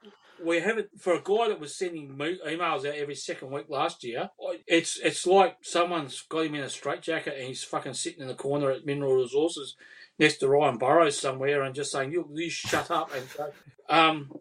we haven't for a guy that was sending emails out every second week last year. It's it's like someone's got him in a straitjacket and he's fucking sitting in the corner at Mineral Resources next to Ryan Burrows somewhere and just saying, "You, you shut up." And um,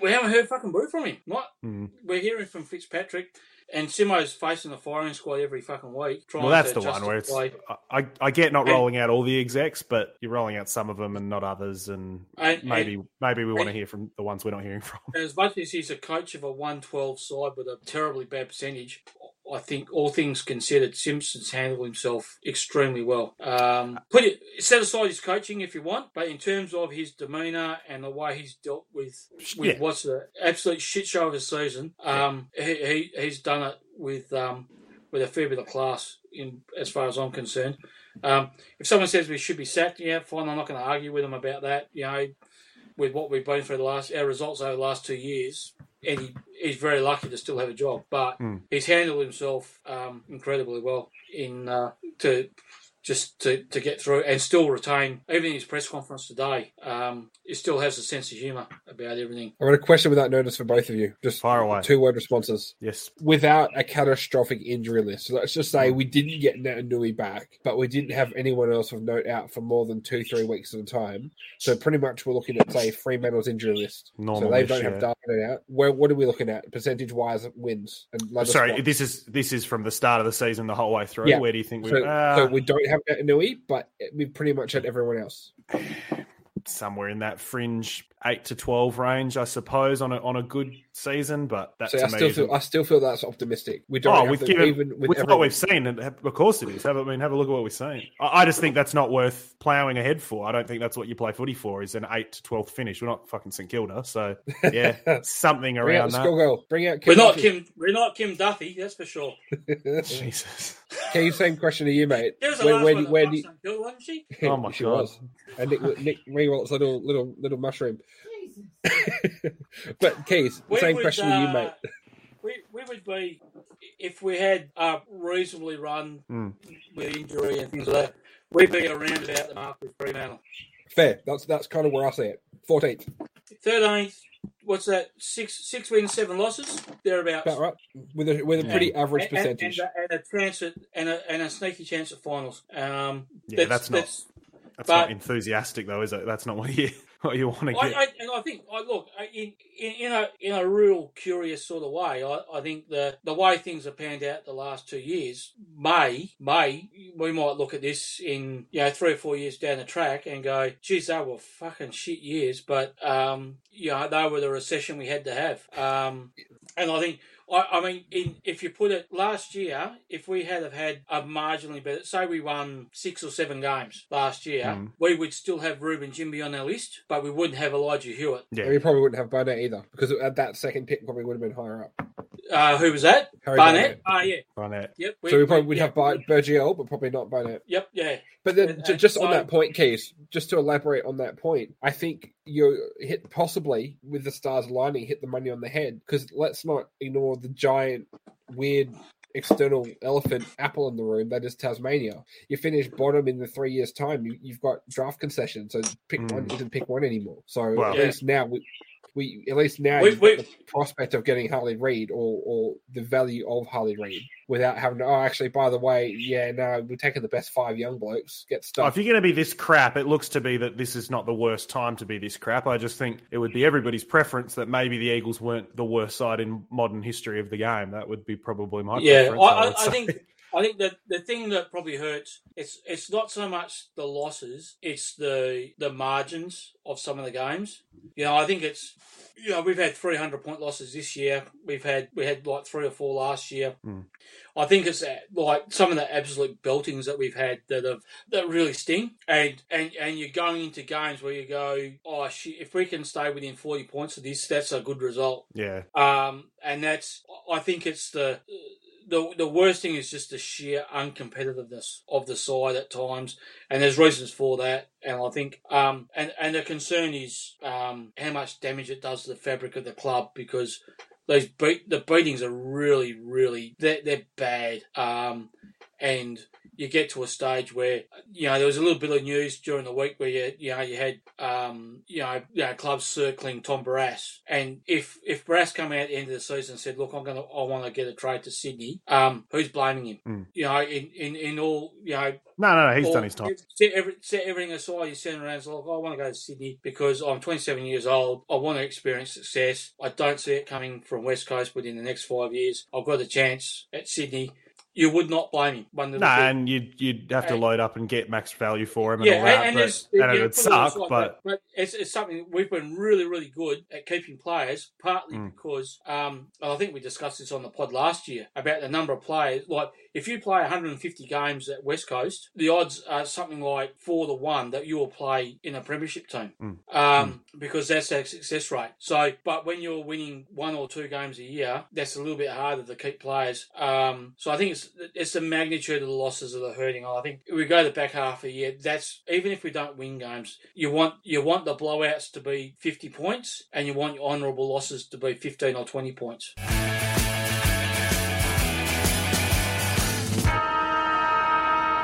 we haven't heard fucking word from him. What? Mm. We're hearing from Fitzpatrick. And Simo's facing the firing squad every fucking week. well, that's the one where it's. I, I get not and, rolling out all the execs, but you're rolling out some of them and not others, and, and maybe and, maybe we want to hear from the ones we're not hearing from. As much as he's a coach of a 112 side with a terribly bad percentage, I think all things considered, Simpson's handled himself extremely well. Um, put it set aside his coaching if you want, but in terms of his demeanour and the way he's dealt with with yeah. what's the absolute shit show of the season, um, he, he, he's done it with um, with a fair bit of class in as far as I'm concerned. Um, if someone says we should be sacked, yeah, fine. I'm not going to argue with them about that. You know, with what we've been through the last our results over the last two years, and he, he's very lucky to still have a job. But mm. he's handled himself um, incredibly well in uh, to just to, to get through and still retain, even in his press conference today, um, he still has a sense of humour about everything. I've got a question without notice for both of you. Just fire away. Two word responses. Yes. Without a catastrophic injury list. So let's just say we didn't get Naitanui back, but we didn't have anyone else of note out for more than two, three weeks at a time. So pretty much we're looking at, say, Fremantle's injury list. Normal so they don't have data out. Where, what are we looking at? Percentage wise wins. And Sorry, this is this is from the start of the season the whole way through. Yeah. Where do you think we so, uh... so we don't have Naitanui, but we've pretty much had everyone else. Somewhere in that fringe eight to twelve range, I suppose, on a on a good season. But that I still feel I still feel that's optimistic. We don't. Oh, we've given even with, with what we've seen, and of course it is. Have I mean, have a look at what we've seen. I, I just think that's not worth ploughing ahead for. I don't think that's what you play footy for. Is an eight to twelfth finish. We're not fucking St Kilda, so yeah, something Bring around that. Girl. Bring out. Kim we're not Kim. We're not Kim Duffy. That's for sure. Jesus. Okay, same question to you, mate. There was a where, where, where, you... wasn't she? Oh my she god! Was. And Nick, Nick Riewoldt's little little little mushroom. but Keith, the same would, question uh, to you, mate. We, we would be if we had a reasonably run mm. with injury and things like that. We'd be around about the mark with Fremantle. Fair. That's that's kind of where I see it. Fourteenth, thirteenth. what's that? Six six wins, seven losses, thereabouts. About right. With a with a pretty Yeah. average And, and, percentage. and, a, and a chance at and a, and a sneaky chance at finals. Um, Yeah, that's not- That's But- not enthusiastic though, is it? That's not what you what you want to get. I, and I think, I look in, in in a in a real curious sort of way. I, I think the the way things have panned out the last two years may may we might look at this in you know three or four years down the track and go, geez, they were fucking shit years, but um, you know they were the recession we had to have. Um, and I think. I, I mean, in, if you put it last year, if we had have had a marginally better, say we won six or seven games last year, Mm. we would still have Reuben Ginbey on our list, but we wouldn't have Elijah Hewitt. yeah. We probably wouldn't have Barnett either because at that second pick probably would have been higher up. Uh, who was that? Harry Barnett. Ah, yeah. Barnett. Yep. so we probably would yeah. have Bar- Bergiel, but probably not Barnett. Yep. Yeah. But then, And- ju- and just on so- that point, Keys, just to elaborate on that point, I think you hit possibly with the stars aligning, hit the money on the head. Because let's not ignore the giant, weird external elephant apple in the room that is Tasmania. You finish bottom in the three years' time, you, you've got draft concessions, so pick one Mm. isn't pick one anymore. So Well- at Yeah. least now we. We at least now We- you've got we- the prospect of getting Harley Reid or, or the value of Harley Reid without having to. Oh, actually, by the way, yeah, no, we're taking the best five young blokes. Get Oh, if you're going to be this crap, it looks to be that this is not the worst time to be this crap. I just think it would be everybody's preference that maybe the Eagles weren't the worst side in modern history of the game. That would be probably my Yeah. I, preference. I, I, would I think. I think that the thing that probably hurts it's it's not so much the losses, it's the the margins of some of the games. You know, I think it's you know we've had three hundred point losses this year. We've had we had like three or four last year. Hmm. I think it's uh, like some of the absolute beltings that we've had that have that really sting, and and and you're going into games where you go, oh shit, if we can stay within forty points of this, that's a good result. yeah, Um, and that's I think it's the the the worst thing is just the sheer uncompetitiveness of the side at times, and there's reasons for that. And I think um and and the concern is um how much damage it does to the fabric of the club because those beat the beatings are really really they're they're bad. Um, and you get to a stage where you know there was a little bit of news during the week where you you know you had um you know, you know clubs circling Tom Barrass and if if Barrass come out at the end of the season and said look I'm gonna I want to get a trade to Sydney um who's blaming him Mm. you know in, in in all you know no, no, no. He's or done his time. Set, every, set everything aside. You're sitting around, like, I want to go to Sydney because I'm 27 years old. I want to experience success. I don't see it coming from West Coast within the next five years. I've got a chance at Sydney. You would not blame him. One bit. and you'd you'd have to And- load up and get max value for him and yeah, all that, and, but, there's- and yeah, it would put it all suck. aside, But but it's, it's something we've been really, really good at keeping players. Partly Mm. because um, I think we discussed this on the pod last year about the number of players. Like if you play 150 games at West Coast, the odds are something like four to one that you will play in a premiership team Mm. um, because that's our success rate. So, but when you're winning one or two games a year, that's a little bit harder to keep players. Um, so I think it's it's the magnitude of the losses that are hurting. I think if we go the back half of the year, that's even if we don't win games, you want you want the blowouts to be 50 points, and you want your honourable losses to be 15 or 20 points.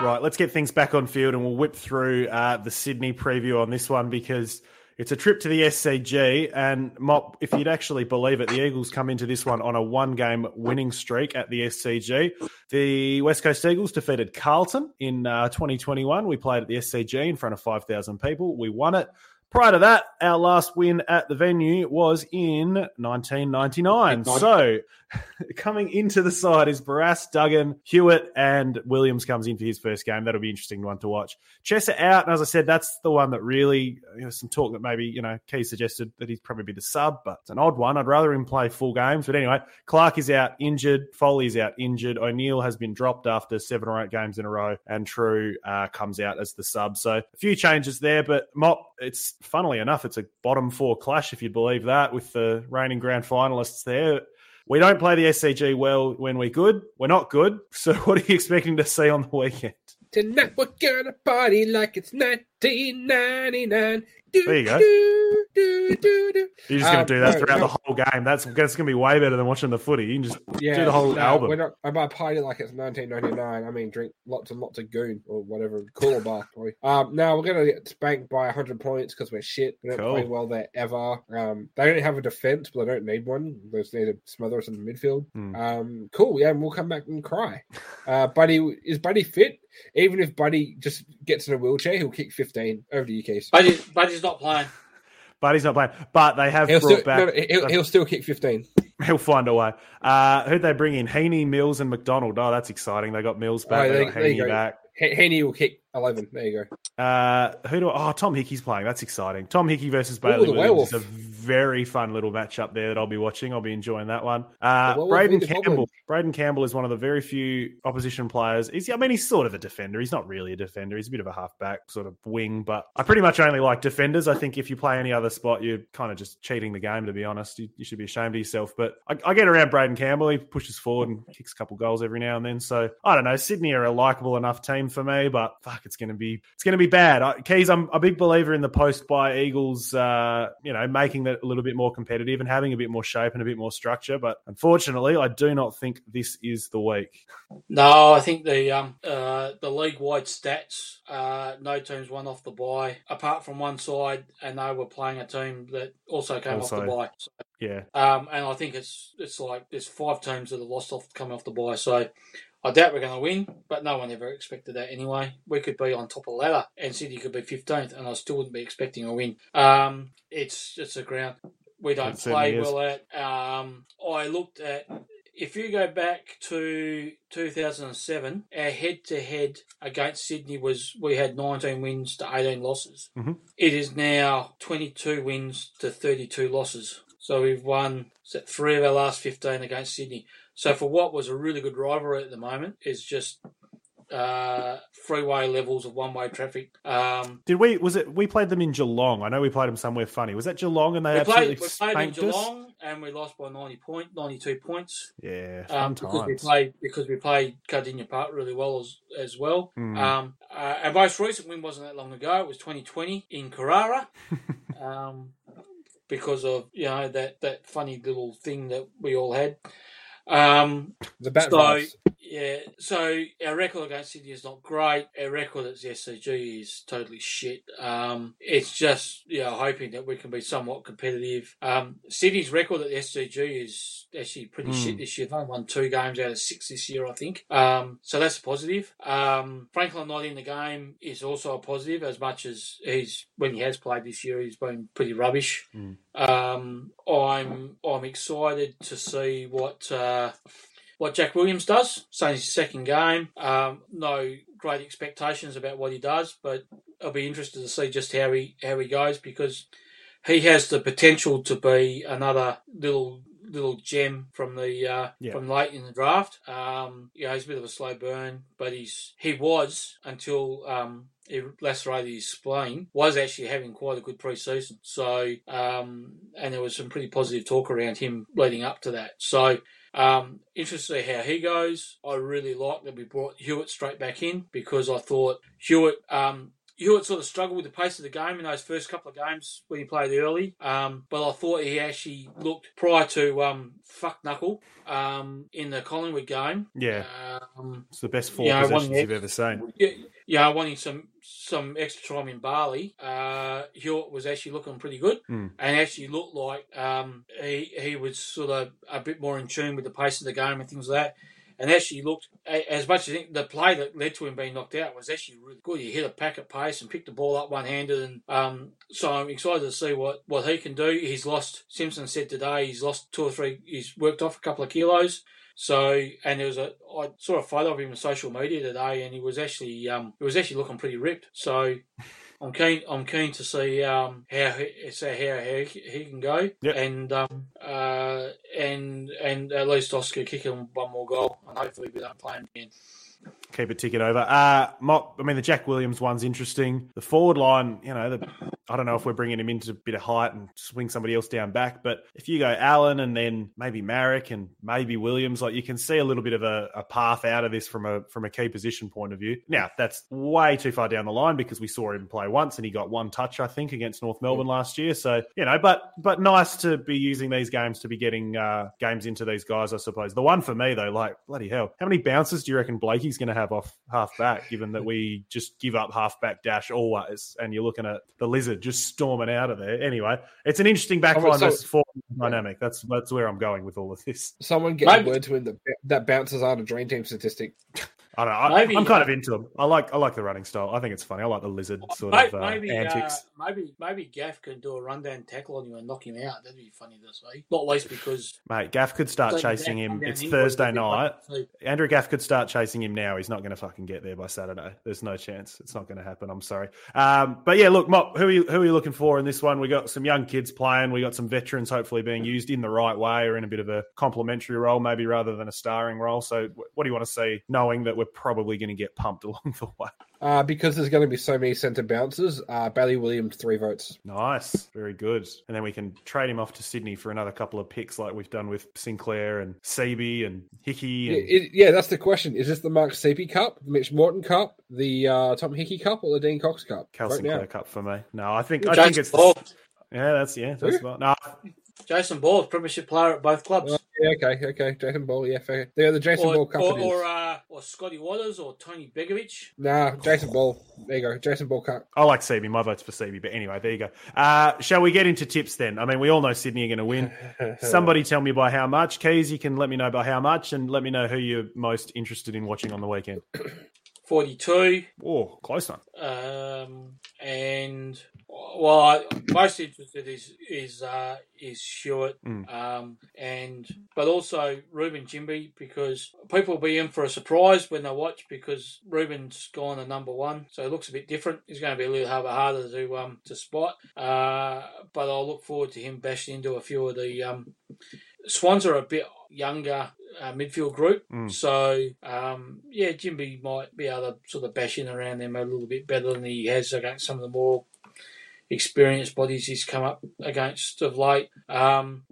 Right, let's get things back on field and we'll whip through uh, the Sydney preview on this one because it's a trip to the SCG. And Mop, if you'd actually believe it, the Eagles come into this one on a one game winning streak at the SCG. The West Coast Eagles defeated Carlton in uh, 2021. We played at the SCG in front of 5,000 people. We won it. Prior to that, our last win at the venue was in 1999. So, coming into the side is Barrass, Duggan, Hewitt, and Williams comes in for his first game. That'll be interesting one to watch. Chesser out, and as I said, that's the one that really, you know, some talk that maybe, you know, Key suggested that he'd probably be the sub, but it's an odd one. I'd rather him play full games. But anyway, Clark is out injured, Foley's out injured, O'Neill has been dropped after seven or eight games in a row, and Trew uh, comes out as the sub. So, a few changes there, but Mop, it's funnily enough, it's a bottom four clash, if you believe that, with the reigning grand finalists there. We don't play the SCG well when we're good. We're not good. So, what are you expecting to see on the weekend? Tonight we're gonna party like it's night 1999. There you go. You're just going to do that throughout the whole game. That's that's going to be way better than watching the footy. You can just Yeah, do the whole no, album. We're not, and by party like it's 1999, I mean drink lots and lots of goon or whatever, cooler bar. Um, now we're going to get spanked by 100 points because we're shit. We don't Cool. play well there ever. Um, they don't have a defense, but they don't need one. They just need to smother us in the midfield. Hmm. Um, cool. Yeah, and we'll come back and cry. Uh, Buddy is Buddy fit? Even if Buddy just gets in a wheelchair, he'll kick 15 over to you, Keith. Buddy, Buddy's not playing. Buddy's not playing. But they have He'll brought still, back. no, no, he'll, he'll still kick 15. He'll find a way. Uh, who'd they bring in? Heaney, Mills, and McDonald. Oh, that's exciting. They got Mills back. Oh, they there- got Heaney back. Heaney will kick 11. There you go. Uh, who do? I, oh, Tom Hickey's playing. That's exciting. Tom Hickey versus Bailey the Williams werewolf. is a very fun little matchup there that I'll be watching. I'll be enjoying that one. Uh, Braeden Campbell. goblin. Braeden Campbell is one of the very few opposition players. He's, I mean, he's sort of a defender. He's not really a defender. He's a bit of a halfback sort of wing. But I pretty much only like defenders. I think if you play any other spot, you're kind of just cheating the game. To be honest, you, you should be ashamed of yourself. But I, I get around Braeden Campbell. He pushes forward and kicks a couple goals every now and then. So I don't know. Sydney are a likable enough team for me, but fuck, it's going to be it's going to be bad. I, Keys, I'm a big believer in the post by Eagles. Uh, you know, making that a little bit more competitive and having a bit more shape and a bit more structure. But unfortunately, I do not think this is the week. No, I think the um uh the league wide stats, uh no teams won off the bye, apart from one side, and they were playing a team that also came off the bye. So, Yeah, um, and I think it's it's like there's five teams that have lost off coming off the bye. So I doubt we're going to win, but no one ever expected that anyway. We could be on top of the ladder, and City could be 15th, and I still wouldn't be expecting a win. Um, it's it's a ground we don't play is. well at. Um, I looked at if you go back to 2007, our head-to-head against Sydney was we had 19 wins to 18 losses. Mhm. It is now 22 wins to 32 losses. So we've won three of our last 15 against Sydney. So for what was a really good rivalry at the moment is just uh, freeway levels of one-way traffic. Um, did we? Was it? We played them in Geelong. I know we played them somewhere funny. Was that Geelong? And they we absolutely played, we played in spanked us. Geelong and we lost by 90 point, 92 points. Yeah, um, because we played because we played Kardinia Park really well as as well. Hmm. Um, uh, our most recent win wasn't that long ago. It was 2020 in Carrara, um, because of you know that that funny little thing that we all had. Um, The bat so yeah, so our record against Sydney is not great. Our record at the SCG is totally shit. Um, it's just you know hoping that we can be somewhat competitive. Um, Sydney's record at the SCG is actually pretty Hmm. shit this year. They've only won two games out of six this year, I think. Um, so that's a positive. Um, Franklin not in the game is also a positive, as much as he's when he has played this year, he's been pretty rubbish. Um, I'm I'm excited to see what uh, what Jack Williams does. So his second game. Um, no great expectations about what he does, but I'll be interested to see just how he how he goes because he has the potential to be another little little gem from the uh, Yeah. from late in the draft. Um, yeah, he's a bit of a slow burn, but he's he was until um, he lacerated his spleen, was actually having quite a good pre-season. So, um, and there was some pretty positive talk around him leading up to that. So, um, interested to see how he goes. I really like that we brought Hewitt straight back in because I thought Hewitt, um, Hewitt sort of struggled with the pace of the game in those first couple of games when he played early. Um, but I thought he actually looked prior to um, fuck knuckle um, in the Collingwood game. Yeah, Um, it's the best four I won possessions you've ever seen. yeah, yeah, wanting some some extra time in Bali, uh, Hewitt was actually looking pretty good, Hmm. and actually looked like um, he he was sort of a bit more in tune with the pace of the game and things like that. And actually looked as much as the play that led to him being knocked out was actually really good. He hit a pack at pace and picked the ball up one handed, and um, so I'm excited to see what, what he can do. He's lost. Simpson said today he's lost two or three. He's worked off a couple of kilos. So, and there was a, I saw a photo of him on social media today, and he was actually, um, he was actually looking pretty ripped. So, I'm keen, I'm keen to see um, how he, so how, how he, he can go, Yep. and um, uh, and and at least Oscar kick him one goal, and hopefully we don't play him again. Keep it ticking over. Uh, Mop, I mean, the Jack Williams one's interesting. The forward line, you know, the I don't know if we're bringing him into a bit of height and swing somebody else down back. But if you go Allen and then maybe Maric and maybe Williams, like you can see a little bit of a, a path out of this from a from a key position point of view. Now that's way too far down the line because we saw him play once and he got one touch, I think, against North Melbourne last year. So you know, but but nice to be using these games to be getting uh, games into these guys, I suppose. The one for me though, like bloody hell, how many bounces do you reckon Blakey's going to have off half back? Given that we just give up half back dash always, and you're looking at the lizard just storming out of there. Anyway, it's an interesting backline Oh, so- versus forward dynamic. That's that's where I'm going with all of this. Someone get Maybe- a word to him that that bounces out a dream team statistic. I don't know. I, Maybe, I'm kind uh, of into them. I like I like the running style. I think it's funny. I like the lizard sort May- of uh, maybe, uh, antics. maybe, maybe Gaff can do a rundown tackle on you and knock him out. That'd be funny this way. Not least because Mate, Gaff could start chasing him. It's Thursday night. Andrew Gaff could start chasing him now. He's not going to fucking get there by Saturday. There's no chance. It's not going to happen. I'm sorry. Um, but yeah, look, Mop, who are, you, who are you looking for in this one? We got some young kids playing. We got some veterans hopefully being used in the right way or in a bit of a complementary role, maybe rather than a starring role. So, what do you want to see, knowing that we're probably going to get pumped along the way? Uh, because there's going to be so many centre bounces. Uh, Bailey Williams, three votes. Nice, very good. And then we can trade him off to Sydney for another couple of picks, like we've done with Sinclair and Seaby and Hickey. Yeah, it- yeah, that's the question. Is this the Mark Seaby Cup, Mitch Morton Cup, the uh, Tom Hickey Cup, or the Dean Cox Cup? Cal Right Sinclair now. Cup for me. No, I think I think it's the, Ball. yeah. That's yeah. That's Who? about, no. Jason Ball, Premiership player at both clubs. Uh, yeah, okay, okay. Jason Ball, yeah, fair. Yeah, the Jason or, Ball Cup. or, or, uh, or Scotty Waters or Tony Begovic. Nah, Jason Ball. There you go. Jason Ball Cup. I like Seaby. My vote's for Seaby. But anyway, there you go. Uh, shall we get into tips then? I mean, we all know Sydney are going to win. Somebody tell me by how much. Keys, you can let me know by how much and let me know who you're most interested in watching on the weekend. 42. Oh, close one. Um, and well, I, most interested is is uh, is Stewart, Mm. um, and but also Reuben Ginbey because people will be in for a surprise when they watch because Reuben's gone to number one, so it looks a bit different. He's going to be a little bit harder to um to spot, uh, but I'll look forward to him bashing into a few of the um. Swans are a bit younger uh, midfield group, Mm. so um, yeah, Ginbey might be able to sort of bash in around them a little bit better than he has against some of the more experienced bodies he's come up against of late. Um,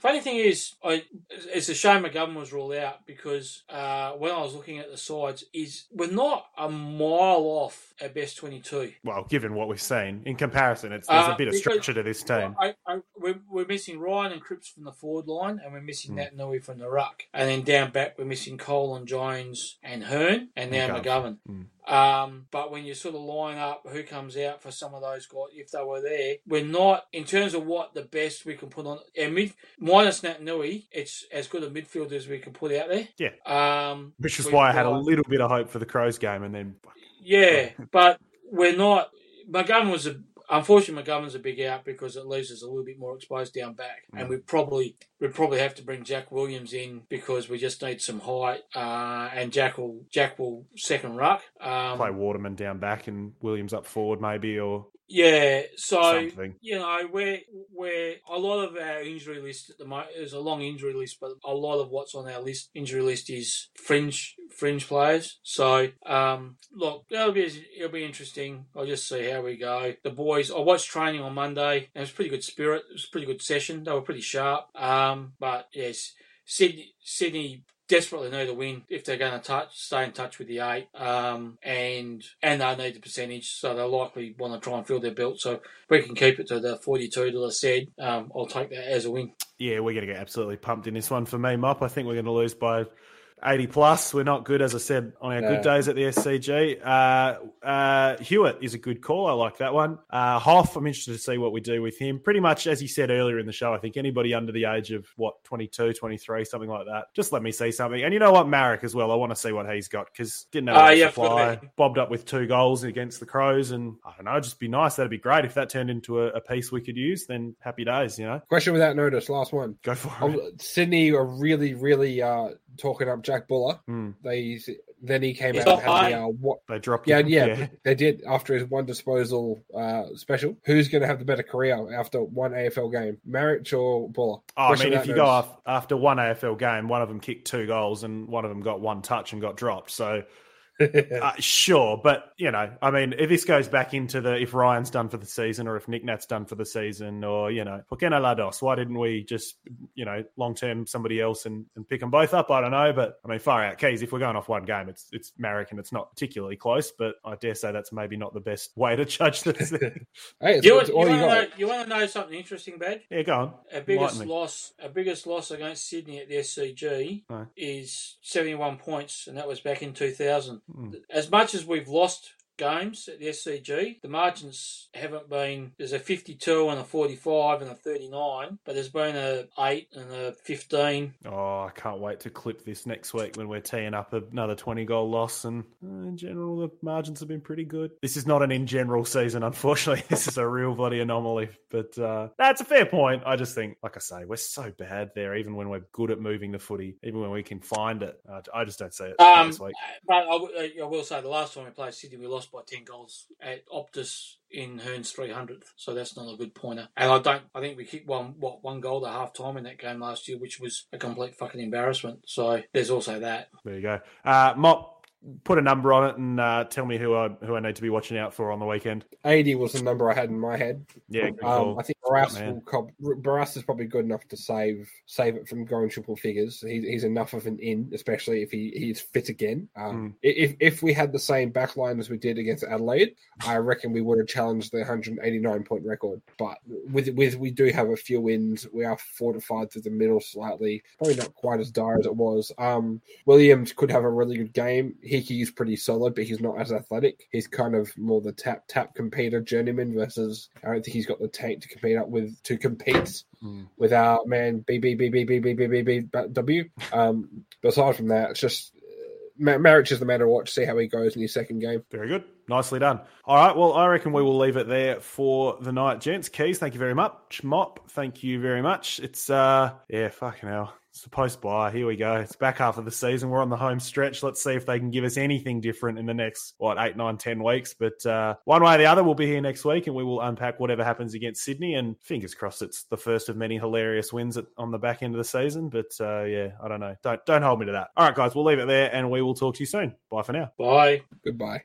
funny thing is, I, it's a shame McGovern was ruled out because uh, when I was looking at the sides, is we're not a mile off at best twenty two. Well, given what we've seen in comparison, it's there's Uh, a bit of structure to this team. I, I, we're, we're missing Ryan and Cripps from the forward line, and we're missing Hmm. Naitanui from the ruck. And then down back, we're missing Cole and Jones and Hurn, and now McGovern. McGovern. Hmm. Um, but when you sort of line up who comes out for some of those guys, if they were there, we're not in terms of what the best we can put on. And mid, minus Naitanui, it's as good a midfield as we can put out there. Yeah. Um, Which is why I had a little bit of hope for the Crows game, and then yeah, but we're not. McGovern was a. Unfortunately, McGovern's a big out because it leaves us a little bit more exposed down back, and we probably we probably have to bring Jack Williams in because we just need some height, uh, and Jack will Jack will second ruck. Um, play Waterman down back and Williams up forward, maybe, or yeah, so something. you know we're we're a lot of our injury list at the moment is a long injury list, but a lot of what's on our list injury list is fringe fringe players. So um, look, it'll be it'll be interesting. I'll just see how we go. The boys, I watched training on Monday. and It was pretty good spirit. It was pretty good session. They were pretty sharp. Um, but yes, Sydney Sydney desperately need a win if they're going to touch, stay in touch with the eight, um, and and they need the percentage, so they'll likely want to try and fill their belt. So we can keep it to the forty-two that I said, um, I'll take that as a win. Yeah, we're going to get absolutely pumped in this one for me, Mop. I think we're going to lose by 80 plus. We're not good, as I said, on our No. good days at the SCG. Uh, uh, Hewitt is a good call. I like that one. Uh, Hough, I'm interested to see what we do with him. Pretty much, as he said earlier in the show, I think anybody under the age of, what, 22, 23, something like that, just let me see something. And you know what, Maric as well. I want to see what he's got because didn't have Ah, a yeah, about Bobbed up with two goals against the Crows. And I don't know, just be nice. That'd be great. If that turned into a, a piece we could use, then happy days, you know? Question without notice. Last one. Go for it. Oh, Sydney are really, really uh, talking up Jack Buller. Hmm. They then he came He's out and not had the uh, what? They dropped Yeah, him. yeah, they did after his one disposal uh, special. Who's going to have the better career after one AFL game, Maric or Buller? Oh, I mean, if without you go off after one AFL game, one of them kicked two goals and one of them got one touch and got dropped. So uh, sure, but you know, I mean, if this goes back into the if Ryan's done for the season, or if Nick Nat's done for the season, or you know, Pokeno Lados, why didn't we just you know long term somebody else and, and pick them both up? I don't know, but I mean, far out keys. If we're going off one game, it's it's Maric and it's not particularly close, but I dare say that's maybe not the best way to judge this. hey, you, want, you, want know, you, want, to know, something interesting, Badge? Yeah, go on. Our biggest loss, our biggest loss against Sydney at the SCG no. is seventy one points, and that was back in two thousand. Mm. As much as we've lost games at the SCG. The margins haven't been there's a 52 and a 45 and a 39, but there's been a 8 and a 15. Oh, I can't wait to clip this next week when we're teeing up another 20 goal loss. And uh, in general, the margins have been pretty good. This is not an in general season, unfortunately. this is a real bloody anomaly. But uh, that's a fair point. I just think, like I say, we're so bad there, even when we're good at moving the footy, even when we can find it. Uh, I just don't see it um, this week. But I, I will say, the last time we played Sydney, we lost by 10 goals at Optus in Hurn's 300th. So that's not a good pointer. And I don't, I think we kicked one, what, one goal at half time in that game last year, which was a complete fucking embarrassment. So there's also that. There you go. Uh, Mop, put a number on it and uh, tell me who I who I need to be watching out for on the weekend. Eighty was the number I had in my head. Yeah, um, I think Barrass, will, Barrass is probably good enough to save save it from going triple figures. He, he's enough of an in, especially if he he's fit again. Um, mm. If if we had the same backline as we did against Adelaide, I reckon we would have challenged the 189 point record. But with with we do have a few wins. We are fortified through the middle slightly. Probably not quite as dire as it was. Um, Williams could have a really good game is pretty solid, but he's not as athletic. He's kind of more the tap tap competitor journeyman versus I don't think he's got the tank to compete up with to compete mm. with our man B B B B B B B B B W. Um, but aside from that, it's just uh, Maric is the matter to watch. See how he goes in his second game. Very good. Nicely done. All right. Well, I reckon we will leave it there for the night, gents. Keys, thank you very much. Mop, thank you very much. It's uh, yeah, fucking hell. It's the post bye. Here we go. It's back half of the season. We're on the home stretch. Let's see if they can give us anything different in the next, what, eight, nine, ten weeks. But uh, one way or the other, we'll be here next week and we will unpack whatever happens against Sydney. And fingers crossed it's the first of many hilarious wins at, on the back end of the season. But uh, yeah, I don't know. Don't, don't hold me to that. All right, guys, we'll leave it there and we will talk to you soon. Bye for now. Bye. Goodbye.